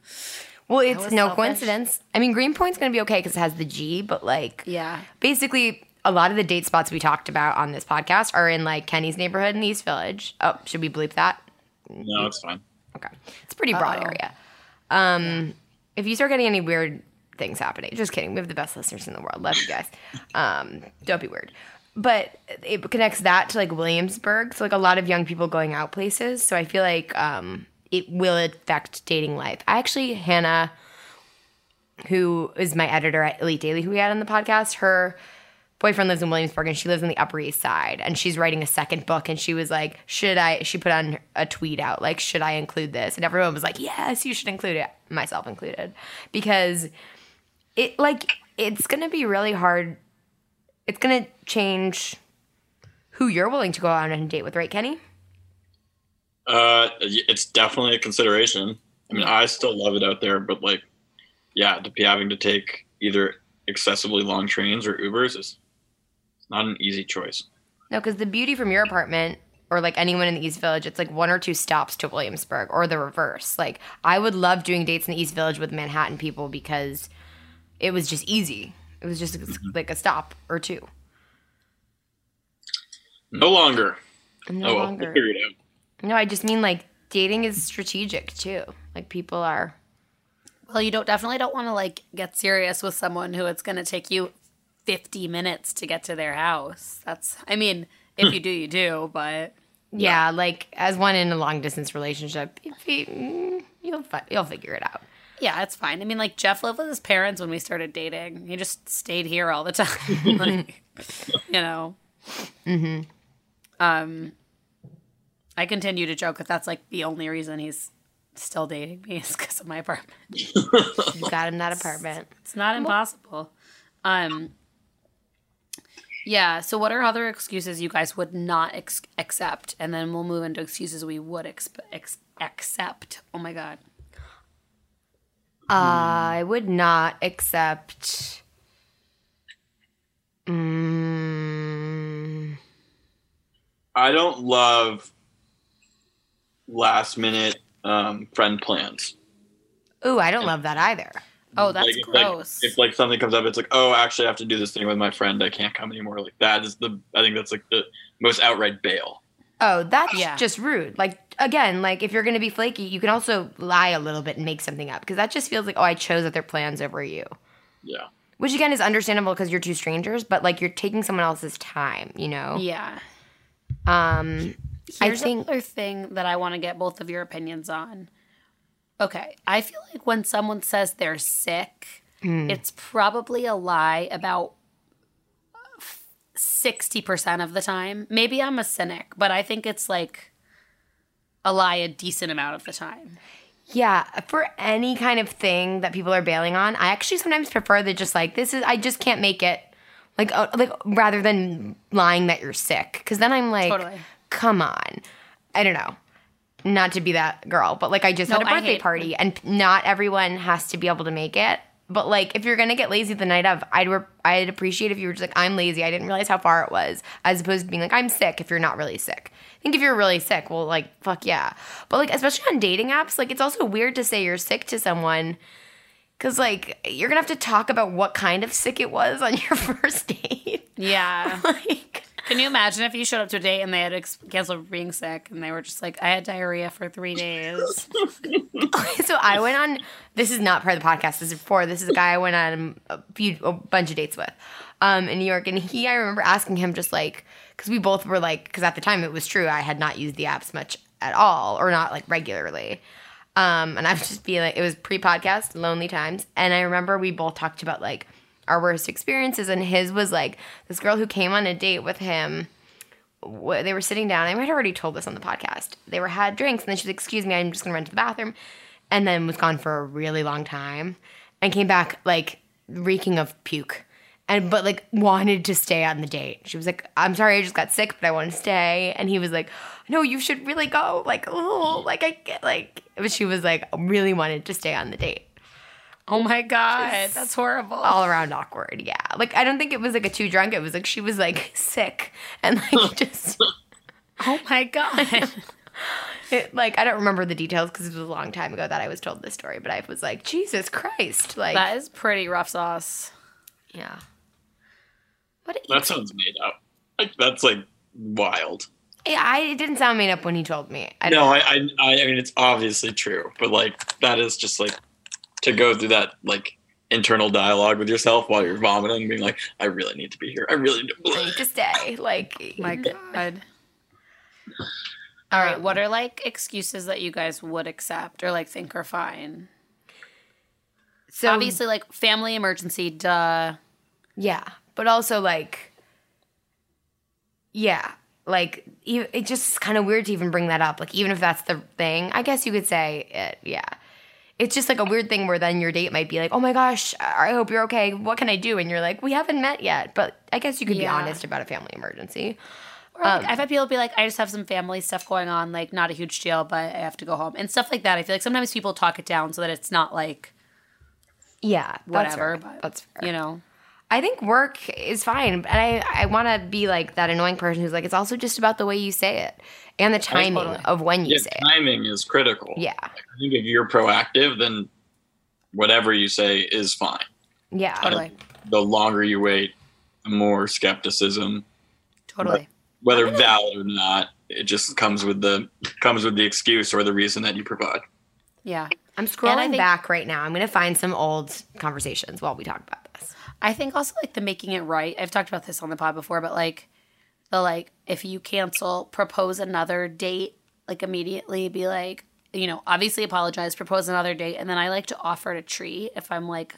well, it's no selfish. coincidence. I mean, Greenpoint's gonna be okay because it has the G, but like, yeah basically, a lot of the date spots we talked about on this podcast are in like Kenny's neighborhood in the East Village. Oh, should we bleep that? No, it's fine. Okay. It's a pretty broad Uh-oh. area. Um, if you start getting any weird things happening, just kidding. We have the best listeners in the world. Love you guys. Um, don't be weird. But it connects that to like Williamsburg. So like a lot of young people going out places. So I feel like um, it will affect dating life. I actually, Hannah, who is my editor at Elite Daily, who we had on the podcast, her boyfriend lives in Williamsburg and she lives on the Upper East Side and she's writing a second book and she was like, should I, she put on a tweet out, like, should I include this? And everyone was like, yes, you should include it, myself included, because it, like, it's to be really hard. It's going to change who you're willing to go out on a date with, right, Kenny? Uh, it's definitely a consideration. I mean, I still love it out there, but like, yeah, to be having to take either excessively long trains or Ubers is not an easy choice. No, because the beauty from your apartment or like anyone in the East Village, it's like one or two stops to Williamsburg or the reverse. Like I would love doing dates in the East Village with Manhattan people because it was just easy. It was just like a stop or two. No longer. No oh, well, longer. we'll figure it out. No, I just mean like dating is strategic too. Like people are. Well, you don't definitely don't want to like get serious with someone who it's going to take you 50 minutes to get to their house. That's I mean, if you do, you do, but Yeah, like as one in a long distance relationship, if you, mm, you'll fi- you'll figure it out. Yeah, it's fine. I mean, like Jeff lived with his parents when we started dating. He just stayed here all the time. like, you know. Mhm. Um I continue to joke that that's like the only reason he's still dating me is because of my apartment. You got him that apartment. It's not impossible. Um yeah, so what are other excuses you guys would not ex- accept? And then we'll move into excuses we would exp- ex- accept. Oh my god. I would not accept. Mm, I don't love last minute um, friend plans. ooh, I don't love that either. Oh, that's like, if, gross. Like, if like something comes up, it's like, oh, actually, I have to do this thing with my friend. I can't come anymore. Like that is the. I think that's like the most outright bail. Oh, that's Yeah. just rude. Like again, like if you're gonna be flaky, you can also lie a little bit and make something up because that just feels like oh, I chose other plans over you. Yeah. Which again is understandable because you're two strangers, but like you're taking someone else's time, you know. yeah. Um, I Here's think another thing that I want to get both of your opinions on. Okay, I feel like when someone says they're sick, it's probably a lie about 60% of the time. Maybe I'm a cynic, but I think it's like a lie a decent amount of the time. Yeah, for any kind of thing that people are bailing on, I actually sometimes prefer that just like this is I just can't make it, like uh, like rather than lying that you're sick, because then I'm like, Totally. come on, I don't know, not to be that girl, but like I just had a birthday party, and not everyone has to be able to make it. But like, if you're gonna get lazy the night of, I'd re- I'd appreciate if you were just like, I'm lazy. I didn't realize how far it was, as opposed to being like, I'm sick. If you're not really sick, I think if you're really sick, well, like, fuck yeah. But like, especially on dating apps, like, it's also weird to say you're sick to someone, because like, you're gonna have to talk about what kind of sick it was on your first date. Yeah. like, Can you imagine if you showed up to a date and they had ex- canceled being sick and they were just like, I had diarrhea for three days? so I went on. This is not part of the podcast. This is before. This is a guy I went on a few, a bunch of dates with, um, in New York, and he. I remember asking him just like, because we both were like, because at the time it was true, I had not used the apps much at all, or not like regularly. Um, and I was just feeling, it was pre-podcast, lonely times, and I remember we both talked about like our worst experiences, and his was like this girl who came on a date with him they were sitting down. I might have already told this on the podcast. They were had drinks, and then she was, "Excuse me, I'm just gonna run to the bathroom," and then was gone for a really long time, and came back like reeking of puke, and but like wanted to stay on the date. She was like, "I'm sorry, I just got sick, but I want to stay," and he was like, "No, you should really go." Like, oh, like I get like, but she was like, really wanted to stay on the date Oh my God. That's horrible. all around awkward. Yeah. Like I don't think it was like a too drunk. It was like she was like sick and like just Oh my God. it, like I don't remember the details because it was a long time ago that I was told this story. But I was like, Jesus Christ, like that is pretty rough sauce. yeah. What? That sounds made up. Like that's like wild. Yeah, I it didn't sound made up when he told me. I No, I, I, I I mean it's obviously true, but like that is just like to go through that like internal dialogue with yourself while you're vomiting, being like, I really need to be here. I really do. I need to stay. Like, My God. All right. Um, what are like excuses that you guys would accept or like think are fine? so Obviously, like family emergency, duh. Yeah, but also like, yeah, like e- it's just kind of weird to even bring that up. Like, even if that's the thing, I guess you could say it. Yeah, it's just like a weird thing where then your date might be like, "Oh my gosh, I hope you're okay. What can I do?" And you're like, "We haven't met yet." But I guess you could Yeah. be honest about a family emergency. Or like, um, I've had people be like, I just have some family stuff going on, like not a huge deal, but I have to go home and stuff like that. I feel like sometimes people talk it down so that it's not like, Yeah, that's Whatever, fair. but, That's fair. you know, I think work is fine, and I I want to be like that annoying person who's like, it's also just about the way you say it and the oh, timing totally. of when you Yeah, say it. timing is critical. Yeah, I think if you're proactive, then whatever you say is fine. yeah. totally, The longer you wait, the more skepticism, totally. whether valid or not, it just comes with the comes with the excuse or the reason that you provide. Yeah. I'm scrolling think- back right now. I'm going to find some old conversations while we talk about this. I think also like the making it right. I've talked about this on the pod before, but like the like if you cancel, propose another date, like immediately be like, you know, obviously apologize, propose another date, and then I like to offer to treat if I'm like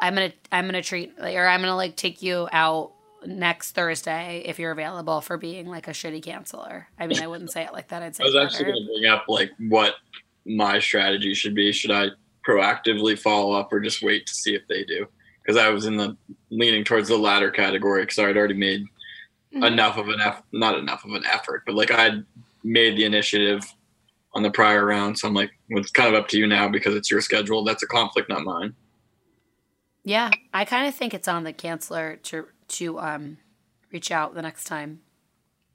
I'm gonna I'm gonna treat like, or I'm gonna like take you out next Thursday if you're available for being like a shitty canceller. I mean I wouldn't say it like that. I'd say I was actually going to bring up like what my strategy should be. Should I proactively follow up or just wait to see if they do? Because I was in the leaning towards the latter category because I had already made Mhm. enough of an eff- not enough of an effort, but like I'd made the initiative on the prior round. So I'm like, well, it's kind of up to you now because it's your schedule. That's a conflict, not mine. Yeah, I kind of think it's on the counselor to to um reach out the next time.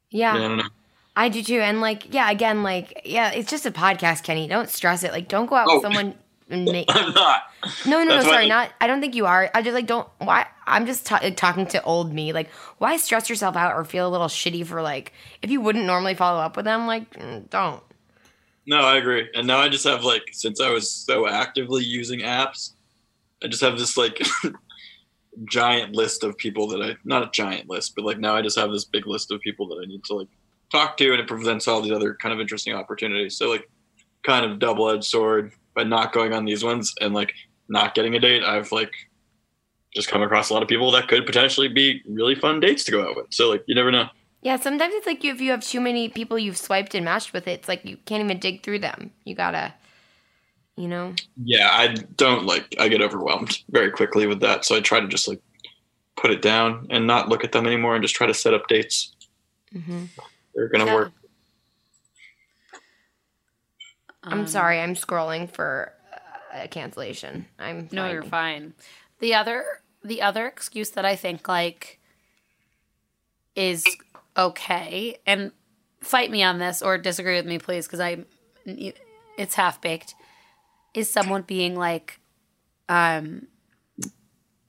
Yeah, Yeah, I don't know. I do too. And like, yeah, again, like, yeah, it's just a podcast, Kenny. Don't stress it. Like, don't go out Oh. with someone. And make, I'm not. no, no, no, That's why- sorry, not. I don't think you are. I just like don't. Why? I'm just ta- like, talking to old me. Like, why stress yourself out or feel a little shitty for like if you wouldn't normally follow up with them? Like, mm, don't. No, I agree. And now I just have like since I was so actively using apps, I just have this like giant list of people that I not a giant list, but like now I just have this big list of people that I need to like talk to and it presents all these other kind of interesting opportunities. So like kind of double edged sword by not going on these ones and like not getting a date, I've like just come across a lot of people that could potentially be really fun dates to go out with. So like you never know. Yeah, sometimes it's like if you have too many people you've swiped and matched with, it's like you can't even dig through them. You gotta, you know. Yeah, I don't like I get overwhelmed very quickly with that. So I try to just like put it down and not look at them anymore and just try to set up dates. hmm They're gonna work. I'm Um, sorry. I'm scrolling for uh, a cancellation. I'm No, you're fine. The other the other excuse that I think like is okay and fight me on this or disagree with me please because I it's half baked is someone being like um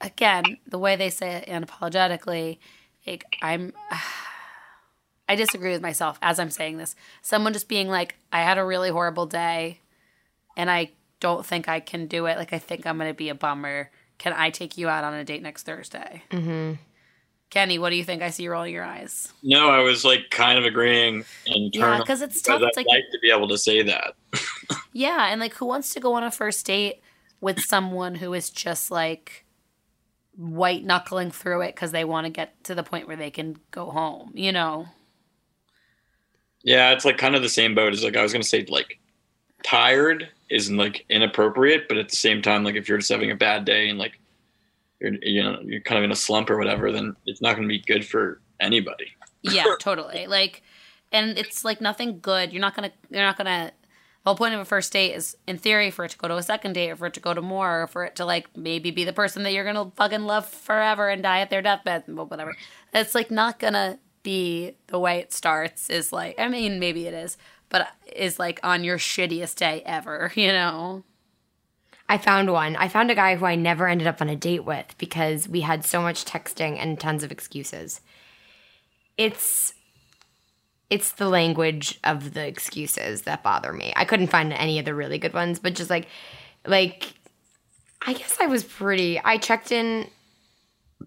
again the way they say it unapologetically like I'm I disagree with myself as I'm saying this someone just being like I had a really horrible day and I don't think I can do it. Like I think I'm gonna be a bummer. Can I take you out on a date next Thursday? Mhm. Kenny, what do you think? I see you rolling your eyes. No, I was like kind of agreeing Yeah, because it's tough. It's like like to be able to say that. yeah, and like who wants to go on a first date with someone who is just like white knuckling through it because they want to get to the point where they can go home. You know? Yeah, it's like kind of the same boat It's like I was gonna say like tired isn't like inappropriate, but at the same time, like if you're just having a bad day and like you're you know you're kind of in a slump or whatever, then it's not gonna be good for anybody. Yeah, totally. Like, and it's like nothing good. You're not gonna. You're not gonna. The whole point of a first date is, in theory, for it to go to a second date, or for it to go to more, or for it to like maybe be the person that you're gonna fucking love forever and die at their deathbed, but whatever. It's like not gonna be the way it starts. Is like, I mean, maybe it is, but is like on your shittiest day ever. You know? I found one. I found a guy who I never ended up on a date with because we had so much texting and tons of excuses. It's it's the language of the excuses that bother me. I couldn't find any of the really good ones, but just like like I guess I was pretty I checked in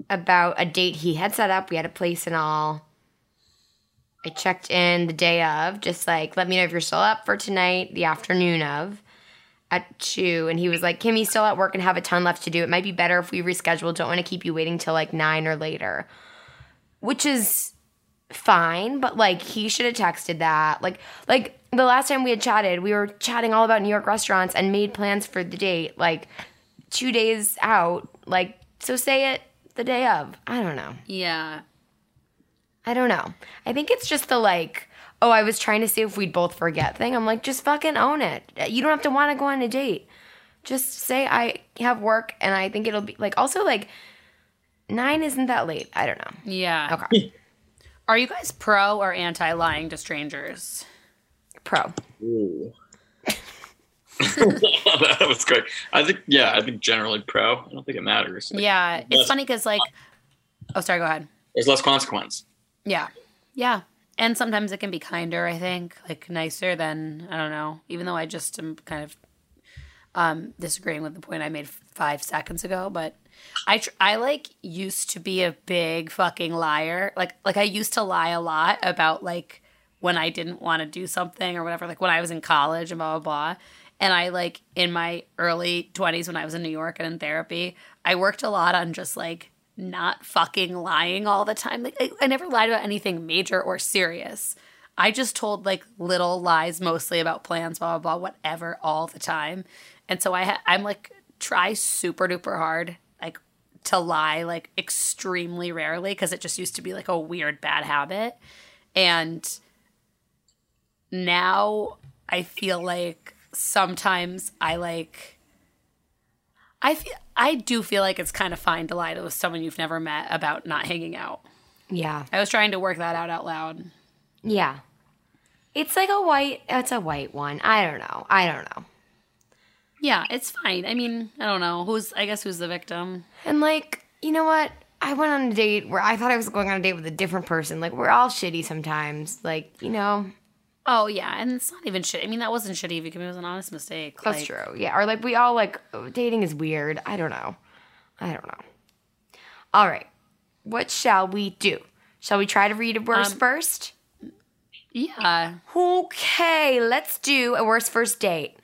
about a date he had set up. We had a place and all. I checked in the day of, just like, let me know if you're still up for tonight, the afternoon of at two. And he was like, Kimmy's still at work and have a ton left to do. It might be better if we reschedule. Don't want to keep you waiting till like nine or later. Which is fine, but like he should have texted that. Like like the last time we had chatted, we were chatting all about New York restaurants and made plans for the date like two days out. Like so say it the day of. I don't know. Yeah. I don't know. I think it's just the like, oh, I was trying to see if we'd both forget thing. I'm like, just fucking own it. You don't have to want to go on a date. Just say I have work and I think it'll be like also like nine isn't that late. I don't know. Yeah. Okay. Are you guys pro or anti lying to strangers? Pro. Ooh. that was great. I think, yeah, I think generally pro. I don't think it matters. Like, Yeah. It's Yes. funny because, like, oh, sorry, go ahead. There's less consequence. Yeah. Yeah. And sometimes it can be kinder, I think, like nicer than, I don't know, even though I just am kind of um, disagreeing with the point I made five seconds ago. But I, tr- I like used to be a big fucking liar. Like, like I used to lie a lot about like when I didn't want to do something or whatever, like when I was in college and blah, blah, blah. And I like in my early 20s when I was in New York and in therapy, I worked a lot on just like not fucking lying all the time. Like I, I never lied about anything major or serious. I just told like little lies mostly about plans, blah blah blah, whatever, all the time. And so I ha- I'm like try super duper hard like to lie like extremely rarely because it just used to be like a weird bad habit. And now I feel like sometimes I like I feel I do feel like it's kind of fine to lie to someone you've never met about not hanging out. Yeah. I was trying to work that out out loud. Yeah. It's like a white. It's a white one. I don't know. I don't know. Yeah, it's fine. I mean, I don't know who's. I guess who's the victim. And like, you know what? I went on a date where I thought I was going on a date with a different person. Like, we're all shitty sometimes. Like, you know, Oh yeah, and it's not even shit. I mean, that wasn't shitty because it was an honest mistake. that's Like, true. Yeah. Or like, we all like, dating is weird. I don't know. I don't know. All right. What shall we do? Shall we try to read a verse Um, first? Yeah. Okay, let's do a worst first date.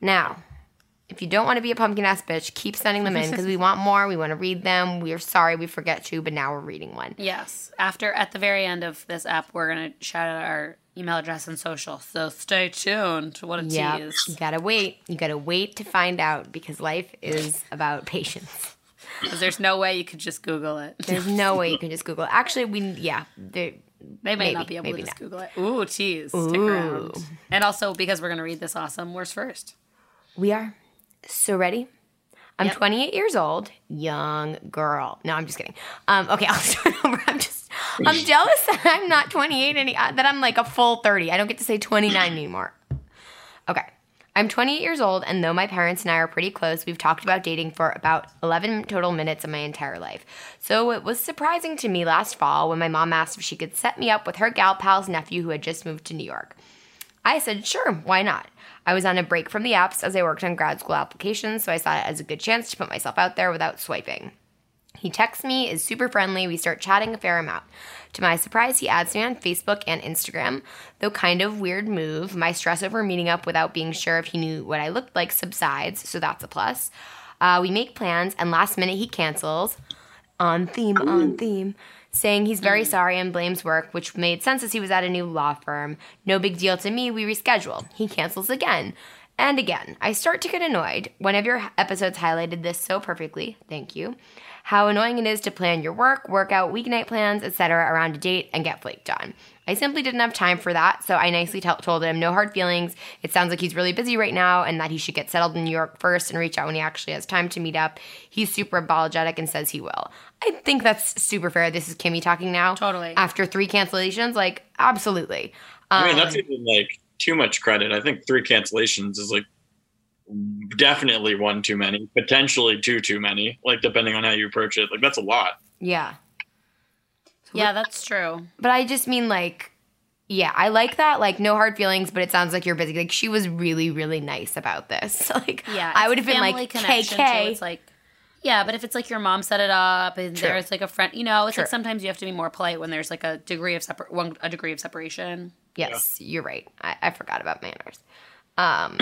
Now, if you don't want to be a pumpkin ass bitch, keep sending them in because we want more. We want to read them. We're sorry we forget to, but now we're reading one. Yes. After at the very end of this app, we're gonna shout out our email address and social. So stay tuned. What a Yeah, you gotta wait. You gotta wait to find out because life is about patience. Because there's no way you could just Google it. There's no way you can just Google. it. Actually, we yeah, there, They may Maybe, not be able to just not. Google it. Ooh, tease. Stick around. And also because we're gonna read this awesome worst first. we are so ready. I'm Yep. 28 years old, young girl. No, I'm just kidding. Um, okay, I'll start over. I'm just, I'm jealous that I'm not 28 any, uh, that I'm like a full 30. I don't get to say 29 anymore. Okay. I'm 28 years old, and though my parents and I are pretty close, we've talked about dating for about 11 total minutes of my entire life. So it was surprising to me last fall when my mom asked if she could set me up with her gal pal's nephew who had just moved to New York. I said, sure, why not? I was on a break from the apps as I worked on grad school applications, so I saw it as a good chance to put myself out there without swiping. He texts me, is super friendly. We start chatting a fair amount. To my surprise, he adds me on Facebook and Instagram. Though kind of weird move, my stress over meeting up without being sure if he knew what I looked like subsides, so that's a plus. Uh, we make plans, and last minute he cancels. On theme, on theme. Saying he's very sorry and blames work, which made sense as he was at a new law firm. No big deal to me, we reschedule. He cancels again. And again, I start to get annoyed. One of your episodes highlighted this so perfectly. Thank you. How annoying it is to plan your work, workout, weeknight plans, etc. around a date and get flaked on. I simply didn't have time for that, so I nicely tell told him no hard feelings. It sounds like he's really busy right now and that he should get settled in New York first and reach out when he actually has time to meet up. He's super apologetic and says he will. I think that's super fair. This is Kimmy talking now. Totally. After three cancellations, like, absolutely. I mean, Um, that's even like too much credit. I think three cancellations is like definitely one too many, potentially two too many, like depending on how you approach it. Like that's a lot. Yeah. Yeah, that's true. But I just mean like, yeah, I like that. Like, no hard feelings, but it sounds like you're busy. Like, she was really, really nice about this. Like, Yeah, I would have been family like, connection, too. KK. It's like, yeah, but if it's like your mom set it up and True. there's like a friend, you know, it's like sometimes you have to be more polite when there's like a degree of separ- one a degree of separation. Yes, you're right. I, I forgot about manners. Um,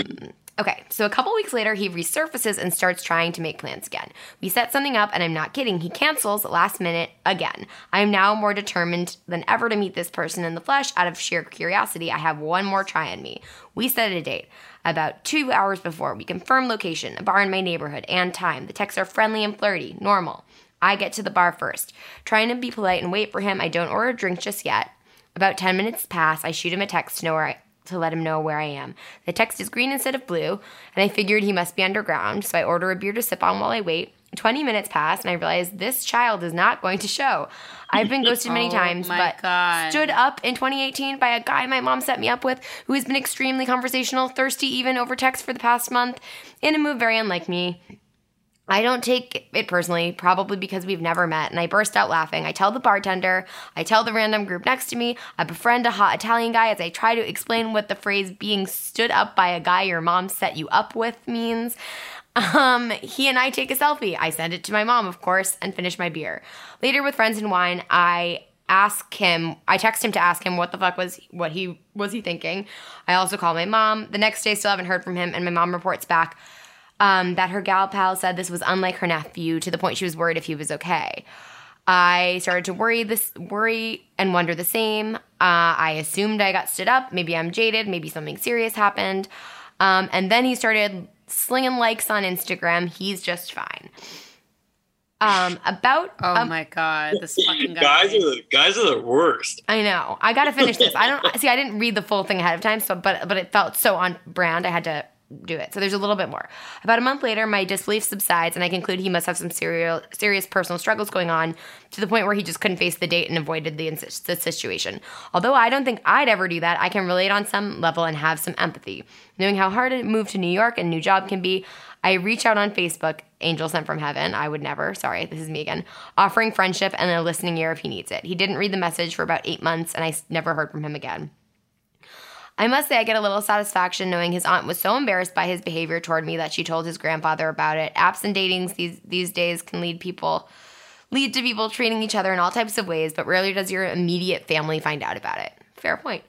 okay, so a couple weeks later, he resurfaces and starts trying to make plans again. We set something up, and I'm not kidding. He cancels last minute again. I am now more determined than ever to meet this person in the flesh. Out of sheer curiosity, I have one more try on me. We set a date. About two hours before, we confirm location, a bar in my neighborhood, and time. The texts are friendly and flirty, normal. I get to the bar first. Trying to be polite and wait for him, I don't order a drink just yet. About 10 minutes pass, I shoot him a text to know where I, to let him know where I am. The text is green instead of blue, and I figured he must be underground, so I order a beer to sip on while I wait. 20 minutes pass, and I realize this child is not going to show. I've been ghosted many Oh times, but God. stood up in 2018 by a guy my mom set me up with who has been extremely conversational, thirsty even over text for the past month, in a move very unlike me. I don't take it personally, probably because we've never met, and I burst out laughing. I tell the bartender, I tell the random group next to me, I befriend a hot Italian guy as I try to explain what the phrase being stood up by a guy your mom set you up with means. Um, he and I take a selfie. I send it to my mom, of course, and finish my beer. Later with friends and wine, I ask him I text him to ask him what the fuck was what he was he thinking. I also call my mom. The next day still haven't heard from him, and my mom reports back um, that her gal pal said this was unlike her nephew to the point she was worried if he was okay. I started to worry this worry and wonder the same. Uh, I assumed I got stood up. Maybe I'm jaded. Maybe something serious happened. Um, and then he started slinging likes on Instagram. He's just fine. Um, about Oh a my god, this fucking guy. Guys are the guys are the worst. I know. I gotta finish this. I don't see. I didn't read the full thing ahead of time, so but but it felt so on brand. I had to do it. So there's a little bit more. About a month later, my disbelief subsides, and I conclude he must have some serial, serious personal struggles going on to the point where he just couldn't face the date and avoided the, the situation. Although I don't think I'd ever do that, I can relate on some level and have some empathy. Knowing how hard a move to New York and new job can be, I reach out on Facebook, Angel Sent from Heaven. I would never, sorry, this is me again, offering friendship and a listening ear if he needs it. He didn't read the message for about eight months, and I never heard from him again. I must say, I get a little satisfaction knowing his aunt was so embarrassed by his behavior toward me that she told his grandfather about it. Apps and datings these these days can lead people lead to people treating each other in all types of ways, but rarely does your immediate family find out about it. Fair point.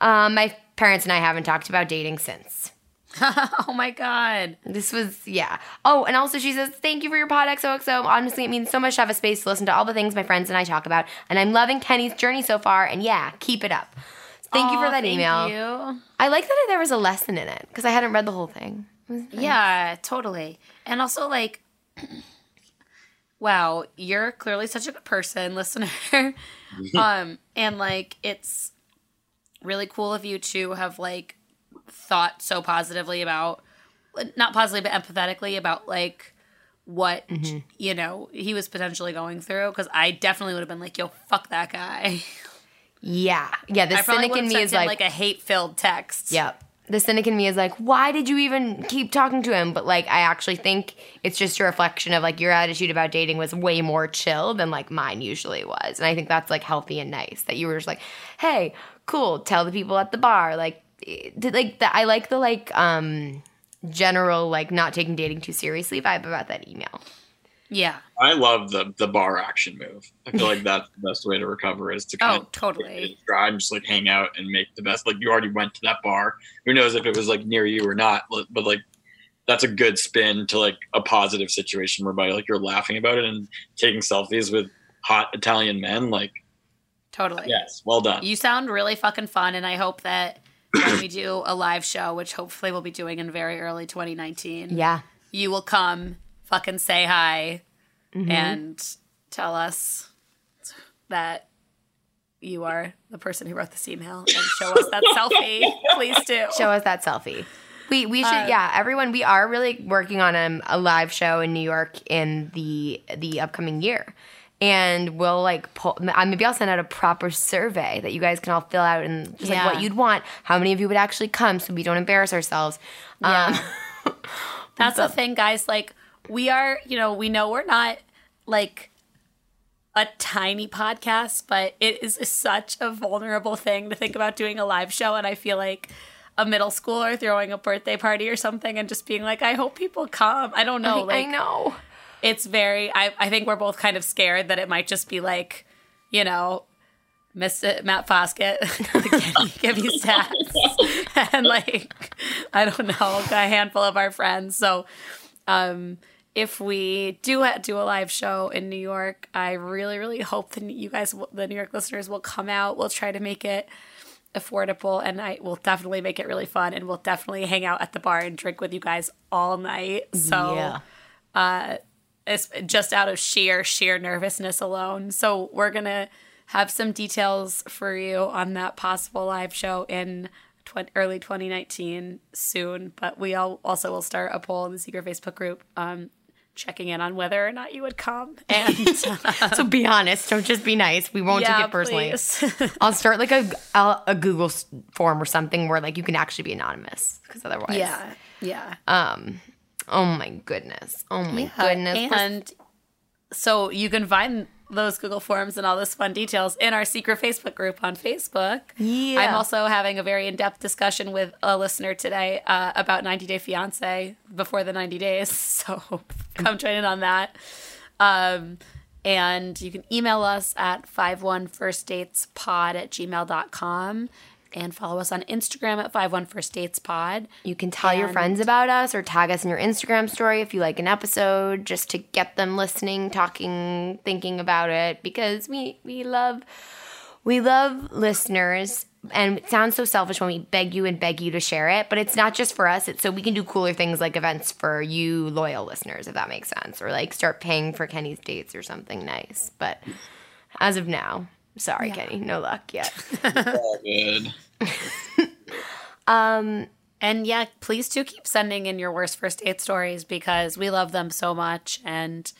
Um, my parents and I haven't talked about dating since. oh my god. This was yeah. Oh, and also she says, "Thank you for your pod XOXO. Honestly, it means so much to have a space to listen to all the things my friends and I talk about, and I'm loving Kenny's journey so far. And yeah, keep it up. Thank you for that thank email. you. I like that there was a lesson in it because I hadn't read the whole thing. Nice. Yeah, totally. And also like wow, you're clearly such a good person, listener. um and like it's really cool of you to have like thought so positively about not positively but empathetically about like what you know he was potentially going through because I definitely would have been like, "Yo, fuck that guy." Yeah, yeah. The I cynic in me is like, like a hate-filled text. yep. The cynic in me is like, why did you even keep talking to him? But like, I actually think it's just a reflection of like your attitude about dating was way more chill than like mine usually was, and I think that's like healthy and nice that you were just like, hey, cool. Tell the people at the bar like, eh, did like the, I like the like um general like not taking dating too seriously vibe about that email. Yeah. I love the the bar action move. I feel like that's the best way to recover is to oh, kind Oh, of totally. try and just like hang out and make the best. Like you already went to that bar. Who knows if it was like near you or not? But like that's a good spin to like a positive situation whereby like you're laughing about it and taking selfies with hot Italian men. Like Totally. yes, well done. You sound really fucking fun, and I hope that when we do a live show, which hopefully we'll be doing in very early 2019, Yeah. you will come, fucking say hi, Mm-hmm. and tell us that you are the person who wrote this email and show us that selfie. Please do. show us that selfie. We we should Uh, yeah everyone we are really working on a, a live show in New York in the the upcoming year, and we'll like pull, uh, maybe I'll send out a proper survey that you guys can all fill out and just like what you'd want, how many of you would actually come, so we don't embarrass ourselves. Um, Yeah. That's the thing, guys. Like, we are, you know, we know we're not like a tiny podcast, but it is such a vulnerable thing to think about doing a live show. And I feel like a middle schooler throwing a birthday party or something and just being like, I hope people come. I don't know. I, like, I know. it's very I, I think we're both kind of scared that it might just be like you know Mr. Uh, Matt Foskett give me stats and like I don't know a handful of our friends so um if we do do a live show in New York I really really hope that you guys the New York listeners will come out we'll try to make it affordable and I will definitely make it really fun and we'll definitely hang out at the bar and drink with you guys all night so Yeah. it's just out of sheer sheer nervousness alone. So we're gonna have some details for you on that possible live show in tw- early 2019 soon. But we all also will start a poll in the secret Facebook group, um, checking in on whether or not you would come. And So be honest. Don't just be nice. We won't take it personally. I'll start like a a a Google form or something where like you can actually be anonymous because otherwise, yeah, yeah. Um. Oh my goodness. Oh my goodness. And so you can find those Google Forms and all those fun details in our secret Facebook group on Facebook. Yeah. I'm also having a very in depth discussion with a listener today uh, about 90 Day Fiance before the 90 days. So come join in on that. Um, and you can email us at 51firstdatespod at gmail.com and follow us on Instagram at 51 First Dates Pod. You can tell your friends about us or tag us in your Instagram story if you like an episode just to get them listening, talking, thinking about it because we we love we love listeners and it sounds so selfish when we beg you and beg you to share it, but it's not just for us. It's so we can do cooler things like events for you loyal listeners if that makes sense or like start paying for Kenny's dates or something nice. But as of now, sorry Kenny, no luck yet. All good. And yeah, please do keep sending in your worst first date stories because we love them so much, and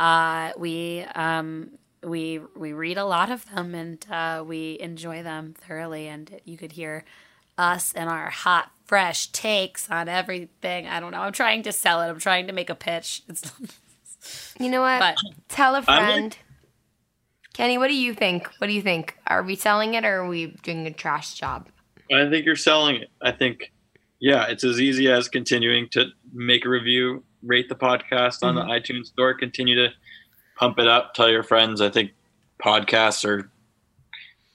uh, we um, we we read a lot of them, and uh, we enjoy them thoroughly. And you could hear us and our hot, fresh takes on everything. I don't know. I'm trying to sell it. I'm trying to make a pitch. It's, You know what? But- Tell a I'm friend. Kenny, what do you think? What do you think? Are we selling it or are we doing a trash job? I think you're selling it. I think, yeah, it's as easy as continuing to make a review, rate the podcast on the mm-hmm. iTunes store, continue to pump it up, tell your friends. I think podcasts are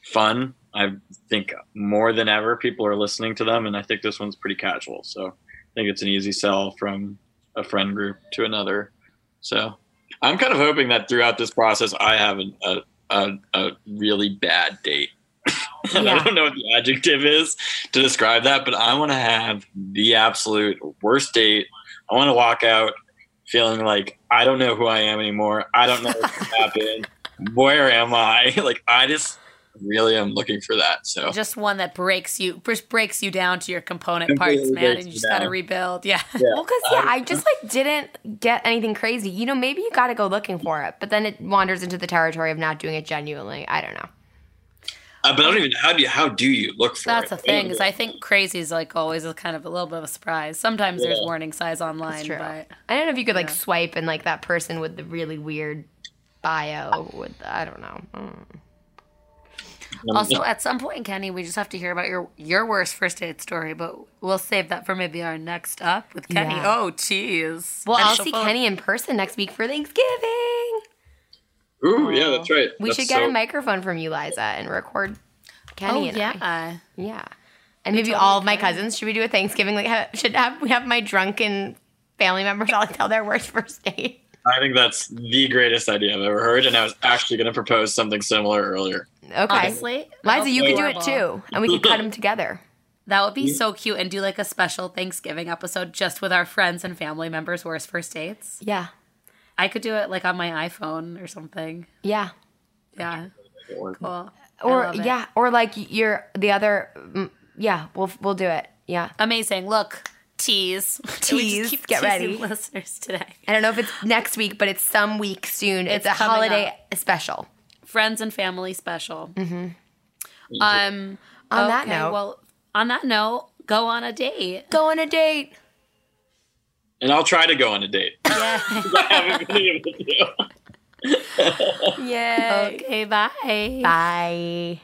fun. I think more than ever people are listening to them, and I think this one's pretty casual. So I think it's an easy sell from a friend group to another. So I'm kind of hoping that throughout this process, I have a, a, a, a really bad date. Yeah. I don't know what the adjective is to describe that, but I want to have the absolute worst date. I want to walk out feeling like I don't know who I am anymore. I don't know what happened. Where am I? Like I just really am looking for that. So just one that breaks you, just breaks you down to your component Completely parts, man, and you you just got to rebuild. Yeah. Well, because yeah, I just like didn't get anything crazy. You know, maybe you got to go looking for it, but then it wanders into the territory of not doing it genuinely. I don't know. Uh, but I don't even how do you how do you look for That's it? the thing is I think crazy is like always a kind of a little bit of a surprise. Sometimes there's warning signs online, It's true. but I don't know if you could like swipe and like that person with the really weird bio with the, I don't know. Mm. Um, also at some point, Kenny, we just have to hear about your your worst first date story. But we'll save that for maybe our next up with Kenny. Yeah. Oh, jeez. Well, And I'll she'll see follow- Kenny in person next week for Thanksgiving. Ooh, yeah, that's right. We That's should get so- a microphone from you, Liza, and record Kenny Oh and yeah. I. Yeah. And maybe totally all of my cousins. Should we do a Thanksgiving? Like, ha- should have we have my drunken family members all tell their worst first date? I think that's the greatest idea I've ever heard, and I was actually going to propose something similar earlier. Okay. Honestly, Liza, you could do it too, and we could cut them together. That would be so cute, and do like a special Thanksgiving episode just with our friends and family members' worst first dates. Yeah. I could do it like on my iPhone or something. Yeah. Yeah, cool. Or yeah, or like you're the other. mm, Yeah, we'll we'll do it. Yeah. amazing. Look, tease, We just Tease. keep Get ready. listeners today. I don't know if it's next week, but it's some week soon. It's, It's a holiday up. special. Friends and family special. Mm-hmm. Um. On that note- well, on that note, go on a date. Go on a date. and I'll try to go on a date. Yeah. I haven't been able to. Yay. okay, bye. Bye.